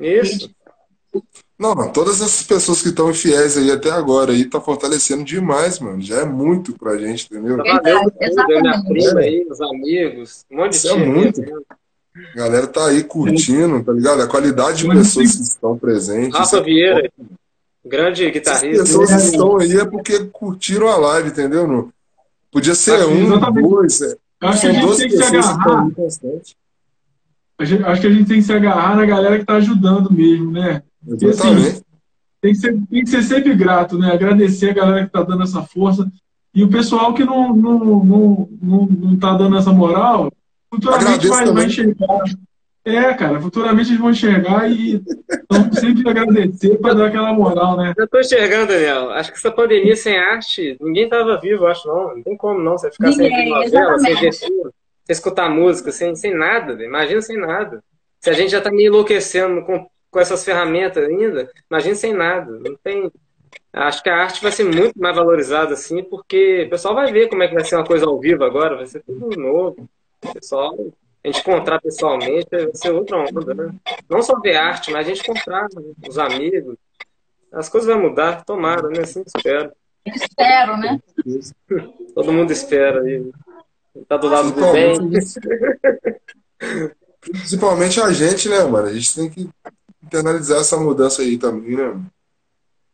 Isso. Não, todas essas pessoas que estão fiéis aí até agora aí tá fortalecendo demais, mano. Já é muito pra gente, entendeu? Verdade, exatamente. minha prima aí, os amigos, um monte de Isso é tia muito. mesmo. A galera tá aí curtindo, tá ligado? A qualidade de pessoas que estão presentes. Rafa isso é Vieira, grande Essas guitarrista. pessoas que estão aí é porque curtiram a live, entendeu? Não- Podia ser Acho um, exatamente. dois. é. Acho que a São gente 12 tem que se pessoas que estão agarrar. acho que a gente tem que se agarrar na galera que tá ajudando mesmo, né? Exatamente. Tem que, ser, tem que ser sempre grato, né? Agradecer a galera que tá dando essa força. E o pessoal que não, não, não, não, não tá dando essa moral, futuramente Agradeço vai, também. vai enxergar. É, cara, futuramente eles vão enxergar e vamos sempre agradecer para dar aquela moral, né? Eu tô enxergando, Daniel. Acho que essa pandemia sem arte, ninguém tava vivo, acho não. Não tem como não. Você ficar sem Ninguém, ver novela, sem filme, sem escutar música, sem, sem nada. Imagina sem nada. Se a gente já tá meio enlouquecendo com, com essas ferramentas ainda, imagina sem nada. Não tem. Acho que a arte vai ser muito mais valorizada assim, porque o pessoal vai ver como é que vai ser uma coisa ao vivo agora, vai ser tudo novo. O pessoal, a gente encontrar pessoalmente vai ser outra onda, né? Não só ver arte, mas a gente encontrar né? os amigos. As coisas vão mudar, tomara, né? Assim espero. Espero, né? *laughs* Todo mundo espera aí. Tá do lado do bem. Principalmente, principalmente a gente, né, mano? A gente tem que internalizar essa mudança aí também, né?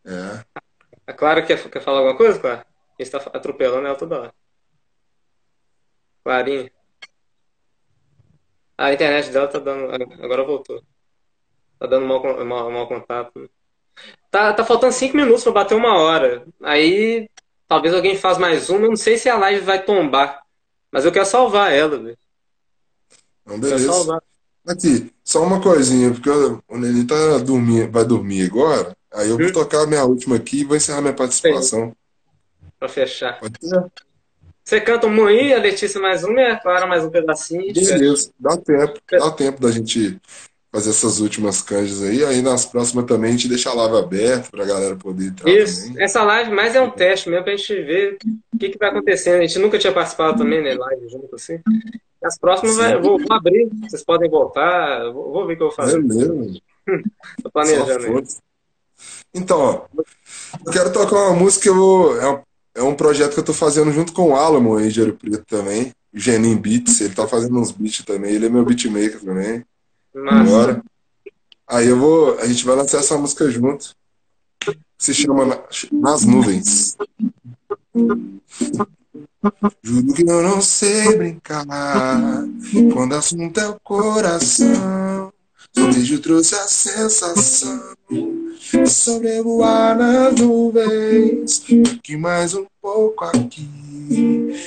É. A Clara quer, quer falar alguma coisa, Clara? A gente tá atropelando ela toda hora. Clarinha. A internet dela tá dando. Agora voltou. Tá dando mau, mau, mau contato. né? Tá, tá faltando cinco minutos pra bater uma hora. Aí talvez alguém faça mais uma. Eu não sei se a live vai tombar. Mas eu quero salvar ela, velho. Então, beleza. salvar. Aqui, só uma coisinha, porque o Nenê tá dormir, vai dormir agora. Aí eu vou Hum. tocar a minha última aqui e vou encerrar minha participação. Pra fechar. Pode ser? Você canta uma aí, a Letícia mais uma e a Clara mais um pedacinho. Beleza, dá tempo. Dá tempo da gente fazer essas últimas canjas aí. Aí nas próximas também a gente deixa a live aberta pra galera poder entrar Isso. também. Essa live mais é um teste mesmo pra gente ver o que, que vai acontecendo. A gente nunca tinha participado também, né? Live junto assim. As próximas vai- eu vou, vou abrir, vocês podem voltar. Vou, vou ver o que eu vou É fazer. mesmo. *laughs* Tô planejando. Então, ó, eu quero tocar uma música que eu vou. É um, é um projeto que eu tô fazendo junto com o Alamo aí, de Ouro Preto também. O Genin Beats, ele tá fazendo uns beats também. Ele é meu beatmaker também. Agora. Aí eu vou. A gente vai lançar essa música junto. Se chama Na- Nas Nuvens. Juro que eu não sei brincar quando assunto é o coração. Seu beijo trouxe a sensação sobrevoar nas nuvens. Que mais um pouco aqui.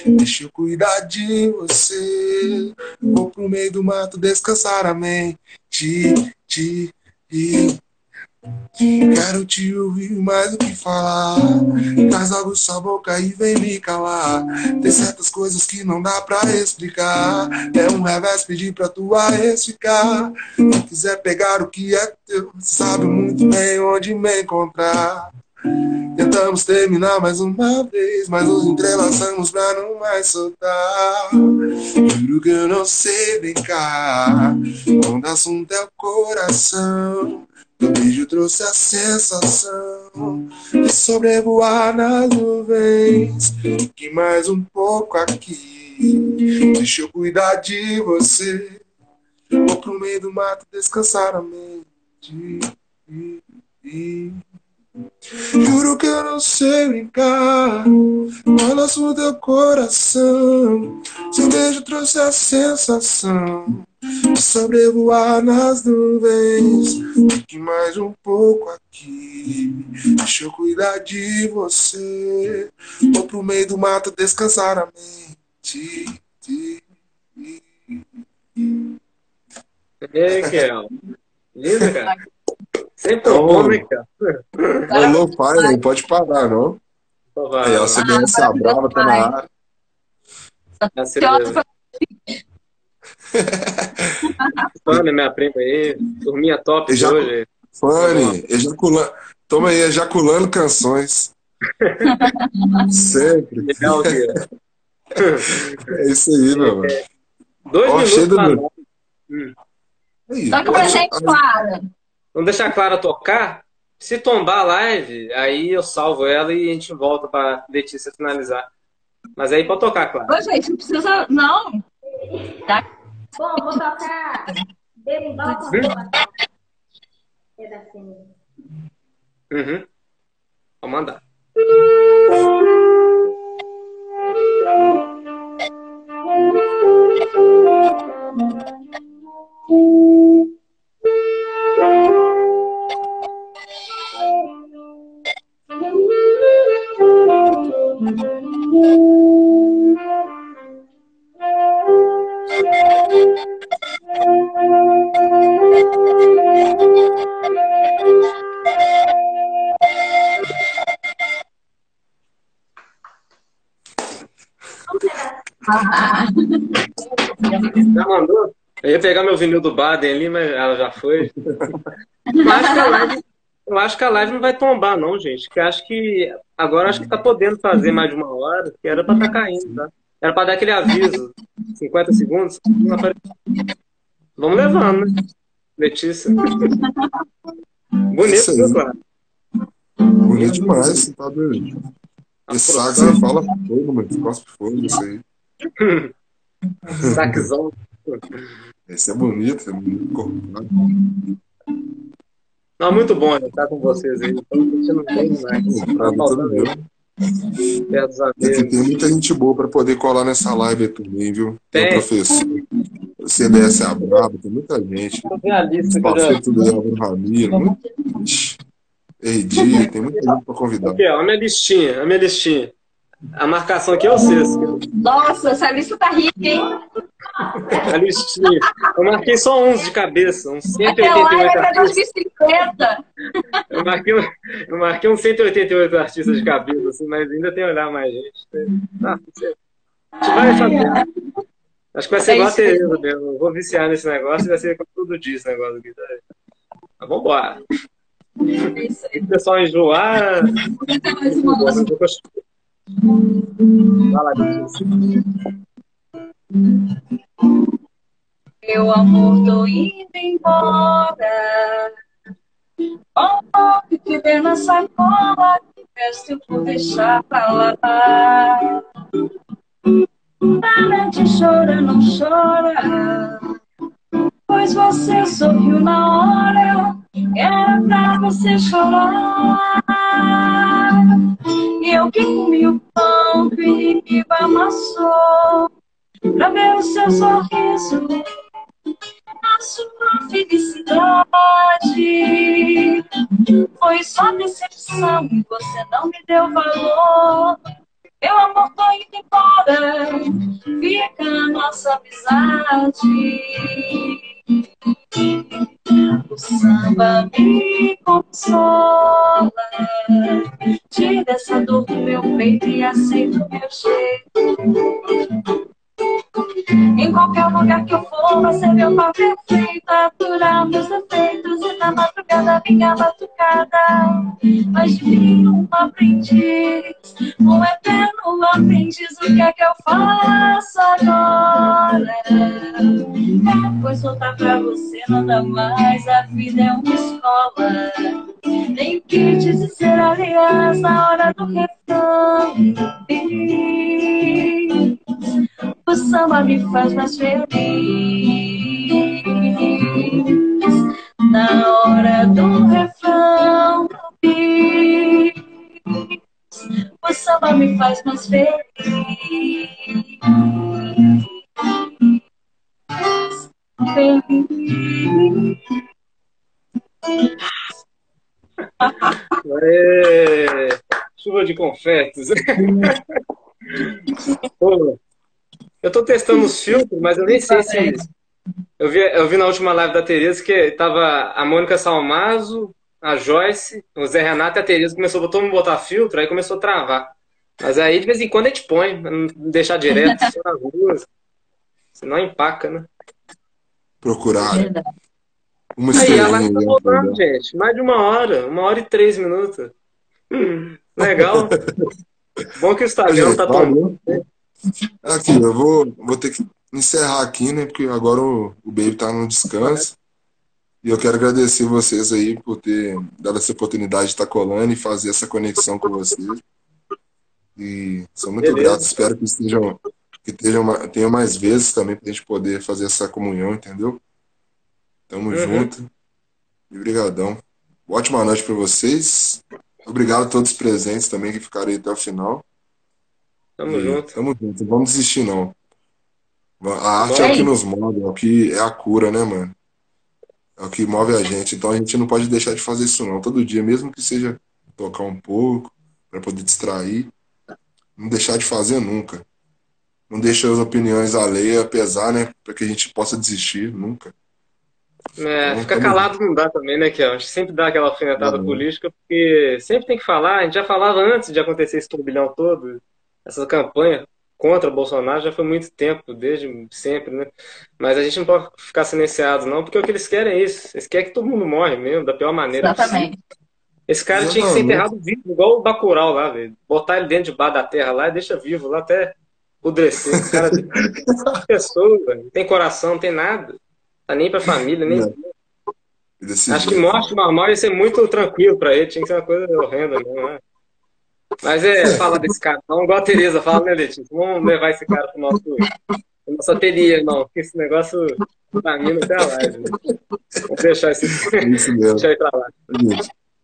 Deixa eu cuidar de você. Vou pro meio do mato descansar a mente. Te, te, Quero te ouvir mais do que falar. Traz logo sua boca e vem me calar. Tem certas coisas que não dá pra explicar. É um revés pedir pra tua ex ficar. Se quiser pegar o que é teu, sabe muito bem onde me encontrar. Tentamos terminar mais uma vez, mas nos entrelaçamos pra não mais soltar. Juro que eu não sei brincar. Quando o assunto é o coração. O beijo trouxe a sensação de sobrevoar nas nuvens. Que mais um pouco aqui. Deixa eu cuidar de você. Vou pro meio do mato descansar a mente. Juro que eu não sei brincar. Olha o teu coração. Seu beijo trouxe a sensação de sobrevoar nas nuvens. Fique mais um pouco aqui. Deixa eu cuidar de você. Vou pro meio do mato descansar a mente. Ei, Kel. Lindo, cara. *laughs* Sempre oh, bom, né, cara? Alô, pai, não pode parar, não. Aí, ó, você ganha essa brava, tá na área. *laughs* Fanny, minha prima aí, turminha top Ejac... hoje. Fanny, ejaculando. Toma aí, ejaculando canções. *laughs* Sempre. Legal, é isso aí, meu é, Dois Ó, minutos do... hum. Toca pra gente, Clara. Vamos deixar a Clara tocar. Se tombar a live, aí eu salvo ela e a gente volta pra Letícia finalizar. Mas aí pode tocar, Clara. Ô, gente, não precisa. Não. Tá Bom, vou tocar Berimbau com Pedacinho. Uhum. Vou mandar. Já ia pegar meu vinil do Baden ali, mas ela já foi. Eu acho que a live, eu acho que a live não vai tombar, não, gente. Que acho que agora acho que tá podendo fazer mais de uma hora, que era pra estar tá caindo, tá? Era pra dar aquele aviso. 50 segundos. Vamos levando, né? Letícia. Bonito, viu, claro? Bonito demais, você tá doido. Esse você fala fogo, mano. Cospe fogo, isso aí. Saquezão. Esse é bonito, é bonito corpado. Não, muito bom estar com vocês aí. Estou bem demais. Tá faltando meu. Aqui tem muita gente boa para poder colar nessa live também, viu? Tem, tem o professor, o CDS Abrabo, tem muita gente. Tem a lista que tudo Álvaro Ramiro, muito... Edi, tem muita gente para convidar. Aqui, ó, a minha listinha, a minha listinha. A marcação aqui é o sexto. Nossa, essa lista tá rica, hein? A listinha. Eu marquei só uns de cabeça, uns 188 artistas. Eu marquei, eu marquei uns 188 artistas de cabeça, assim, mas ainda tem que olhar mais gente. Ah, a gente vai fazer. Acho que vai ser é igual a Tereza mesmo. Eu vou viciar nesse negócio e vai ser todo dia esse negócio aqui. Tá? Mas vambora. É isso aí. O pessoal enjoar. Fala, Meu amor, tô indo embora. Oh, que vem na sacola, que peço por deixar pra lá. Para de chorar, não chora. Pois você sorriu na hora, eu Era pra você chorar. E eu que comi o pão que o inimigo amassou. Pra ver o seu sorriso a sua felicidade. Foi só decepção e você não me deu valor. Meu amor, tô indo embora, fica a nossa amizade. O samba me consola, tira essa dor do meu peito e aceita o meu jeito. Thank you. Em qualquer lugar que eu for, vai ser meu pau perfeito. Aturar meus defeitos e na madrugada minha batucada. Mas de mim um aprendiz, um eterno aprendiz. O que é que eu faço agora? Depois voltar pra você nada mais. A vida é uma escola. Tem que te dizer, aliás, na hora do refrão. O samba me faz mais feliz. Na hora do refrão, o samba me faz mais feliz. Feliz. Aê! Chuva de confetes. *laughs* Eu tô testando os filtros, mas eu nem sei se. Eu vi, eu vi na última live da Tereza que tava a Mônica Salmazo, a Joyce, o Zé Renato e a Tereza começou todo mundo botar filtro, aí começou a travar. Mas aí de vez em quando a gente põe, pra não deixar direto, só nas ruas. Senão empaca, né? Procurar uma Aí a live tá né, voltando, gente. Mais de uma hora, uma hora e três minutos. Hum, legal. *laughs* Bom que o Instagram Gente, tá tomando. Aqui, eu vou, vou ter que encerrar aqui, né? Porque agora o, o Baby tá no descanso. E eu quero agradecer vocês aí por ter dado essa oportunidade de estar colando e fazer essa conexão com vocês. E sou muito Beleza. grato, espero que estejam, que tenham, tenham mais vezes também pra gente poder fazer essa comunhão, entendeu? Tamo Uhum. junto. E brigadão. Ótima noite para vocês. Obrigado a todos os presentes também que ficaram aí até o final. Tamo E junto. Tamo junto. Não vamos desistir, não. A arte é o que nos move, é o que é a cura, né, mano? É o que move a gente. Então a gente não pode deixar de fazer isso, não. Todo dia, mesmo que seja tocar um pouco, para poder distrair. Não deixar de fazer nunca. Não deixa as opiniões alheias pesar, né? Para que a gente possa desistir, nunca. É, Então, ficar calado não dá também, né, Kel? A gente sempre dá aquela alfinetada política, porque sempre tem que falar. A gente já falava antes de acontecer esse turbilhão todo. Essa campanha contra Bolsonaro já foi muito tempo, desde sempre, né? Mas a gente não pode ficar silenciado, não, porque o que eles querem é isso. Eles querem que todo mundo morre mesmo, da pior maneira possível. Exatamente. Esse cara tinha que ser Exatamente. enterrado vivo, igual o Bacurau lá, velho. Botar ele dentro de bar da terra lá e deixa vivo lá até apodrecer. Esse cara *laughs* pessoa. Não tem coração, não tem nada. Tá nem pra família, nem. Acho que morte normal ia ser muito tranquilo pra ele, tinha que ser uma coisa horrenda, não é? Mas é, fala desse cara, não igual a Tereza fala, né, Letícia? Vamos levar esse cara pro nosso, pro nosso ateliê, não, porque esse negócio contamina até a live. Né? Vamos deixar esse. *laughs* Isso mesmo. Deixa eu ir pra lá.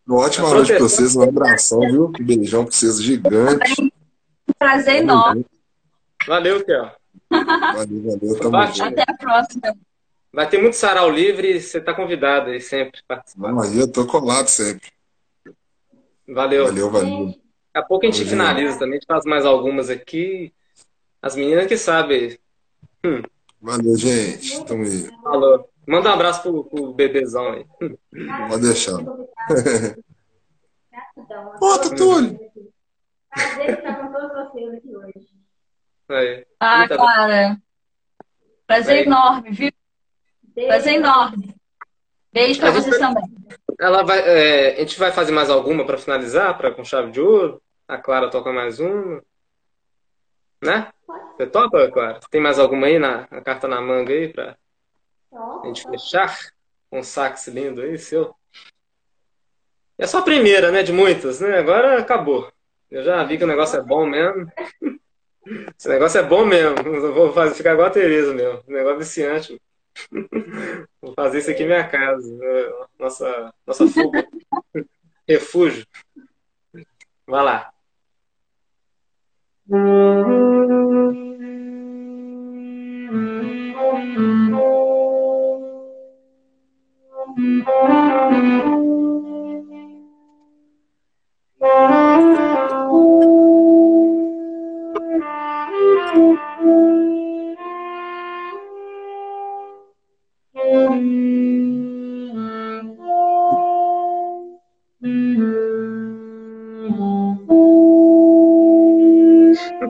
Uma ótima noite pra vocês, um abração, viu? Um beijão pra vocês gigante. Prazer enorme. Valeu, Kel. Valeu, valeu, tamo Bate. junto. Até a próxima. Vai ter muito sarau livre você tá convidado aí sempre pra participar. Vamos aí, eu tô colado sempre. Valeu. Valeu, valeu. Daqui a pouco a gente Valeu. finaliza também, a gente faz mais algumas aqui. As meninas que sabem. Valeu, gente. Tamo aí. Falou. Manda um abraço pro, pro bebezão aí. Pode deixar. *laughs* Ô, Tutulho. Prazer estar com todos vocês aqui hoje. Aí. Ah, Clara. Prazer Aí. enorme, viu? Beijo. Prazer enorme. Beijo pra vocês vai- também. Ela vai, é, a gente vai fazer mais alguma para finalizar, para com chave de ouro. A Clara toca mais uma. Né? Você topa, Clara? Tem mais alguma aí na a carta na manga aí pra Ó, gente fechar? Um sax lindo aí, seu. É só a primeira, né? De muitas, né? Agora acabou. Eu já vi que o negócio é bom mesmo. *laughs* Esse negócio é bom mesmo. Eu vou fazer, ficar igual a Tereza mesmo. O negócio é viciante. *laughs* Vou fazer isso aqui em minha casa. Nossa, nossa fuga. *laughs* Refúgio. Vai lá. Thank you.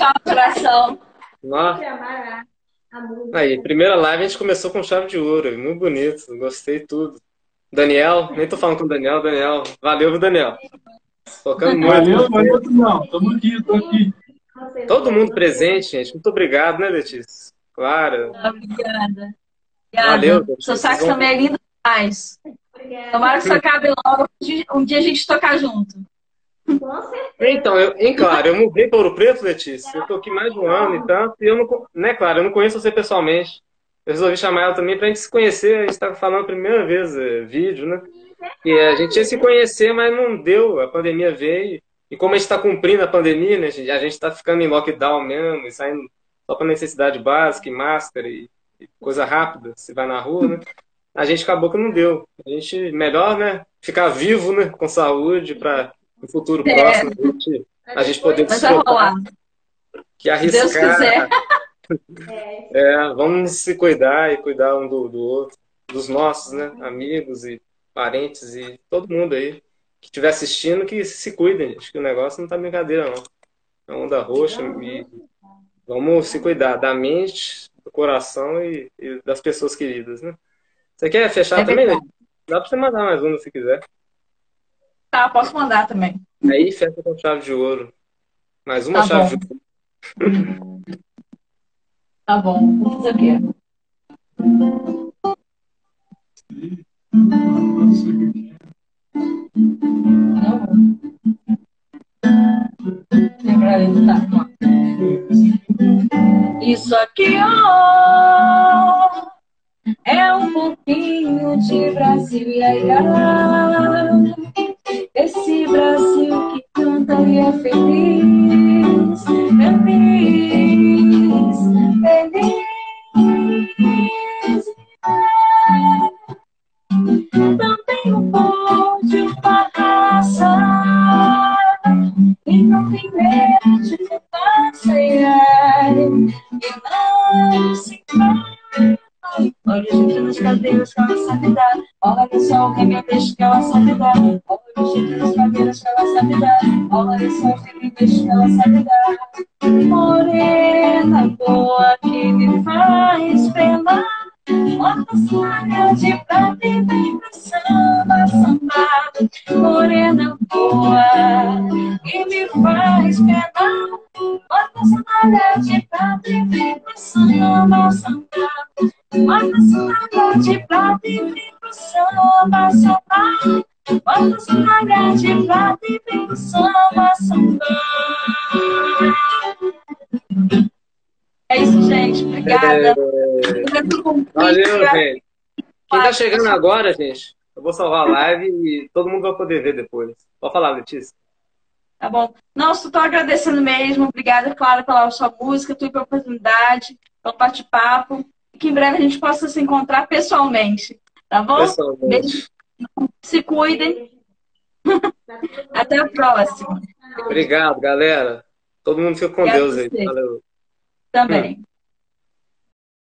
só o coração. Nó. Sempre amar a, a música. Aí, primeira live a gente começou com chave de ouro. Muito bonito. Gostei tudo. Daniel, nem tô falando com o Daniel. Daniel, valeu, viu, Daniel? Tocando muito. Valeu, valeu, não. Tamo aqui, tô aqui. Todo mundo presente, gente. Muito obrigado, né, Letícia? Claro. Obrigada. Valeu, Obrigada. Seu sax também é lindo demais. Tomara que isso acabe logo. Um dia a gente tocar junto. Com certeza. Então, eu, em claro, eu mudei para Ouro Preto, Letícia. Eu tô aqui mais de um ano e tanto. E eu não, né, claro, eu não conheço você pessoalmente. Eu resolvi chamar ela também pra gente se conhecer. A gente tava falando a primeira vez, é, vídeo, né? E a gente ia se conhecer, mas não deu. A pandemia veio. E como a gente está cumprindo a pandemia, né, gente? A gente está ficando em lockdown mesmo, e saindo só para necessidade básica, e máscara e, e coisa rápida, se vai na rua, né? A gente acabou que não deu. A gente, melhor, né? Ficar vivo, né? Com saúde, para no futuro É. próximo a gente, a gente poder rolar. que Se Deus arriscar. quiser. *laughs* É, vamos se cuidar e cuidar um do, do outro, dos nossos, né? Amigos e parentes e todo mundo aí que estiver assistindo, que se cuidem, gente, que o negócio não tá brincadeira, não. É onda roxa e vamos se cuidar da mente, do coração e, e das pessoas queridas, né? Você quer fechar É também? Né? Dá pra você mandar mais uma se quiser. Tá, posso mandar também. Aí fecha com chave de ouro. Mais uma Tá chave bom. de ouro. *laughs* Tá bom. Vou fazer o quê? Tá. Isso aqui, ó, é um pouquinho de Brasil, ia, ia. Esse Brasil que canta e é feliz, feliz, feliz. Tem um pão de uma e não tem medo de yeah. E não se vai. Olha, nas cadeiras que ela sabe dar. Olha só o que ela sabe dar. Olha, gente, nas cadeiras que ela sabe dar. Olha só o que ela sabe dar. Morena boa que me faz pelar. Bota saia de prata e vem pra samba, samba. Morena boa que me faz pelar. Bota sandália de prata e vem pro samba, samba. Bota sandália de prata e vem pro samba, samba. Bota sandália de prata e vem pro samba, samba. É isso, gente. Obrigada. Valeu, gente. Quem tá chegando agora, gente, eu vou salvar a live e todo mundo vai poder ver depois. Pode falar, Letícia. Tá bom. Não, só tô agradecendo mesmo. Obrigada, Clara, pela sua música, tua pela oportunidade, pelo bate-papo. E que em breve a gente possa se encontrar pessoalmente. Tá bom? Pessoalmente. Beijo. Se cuidem. *laughs* Até a próxima. Obrigado, galera. Todo mundo fica com Obrigado Deus aí. Valeu. Também.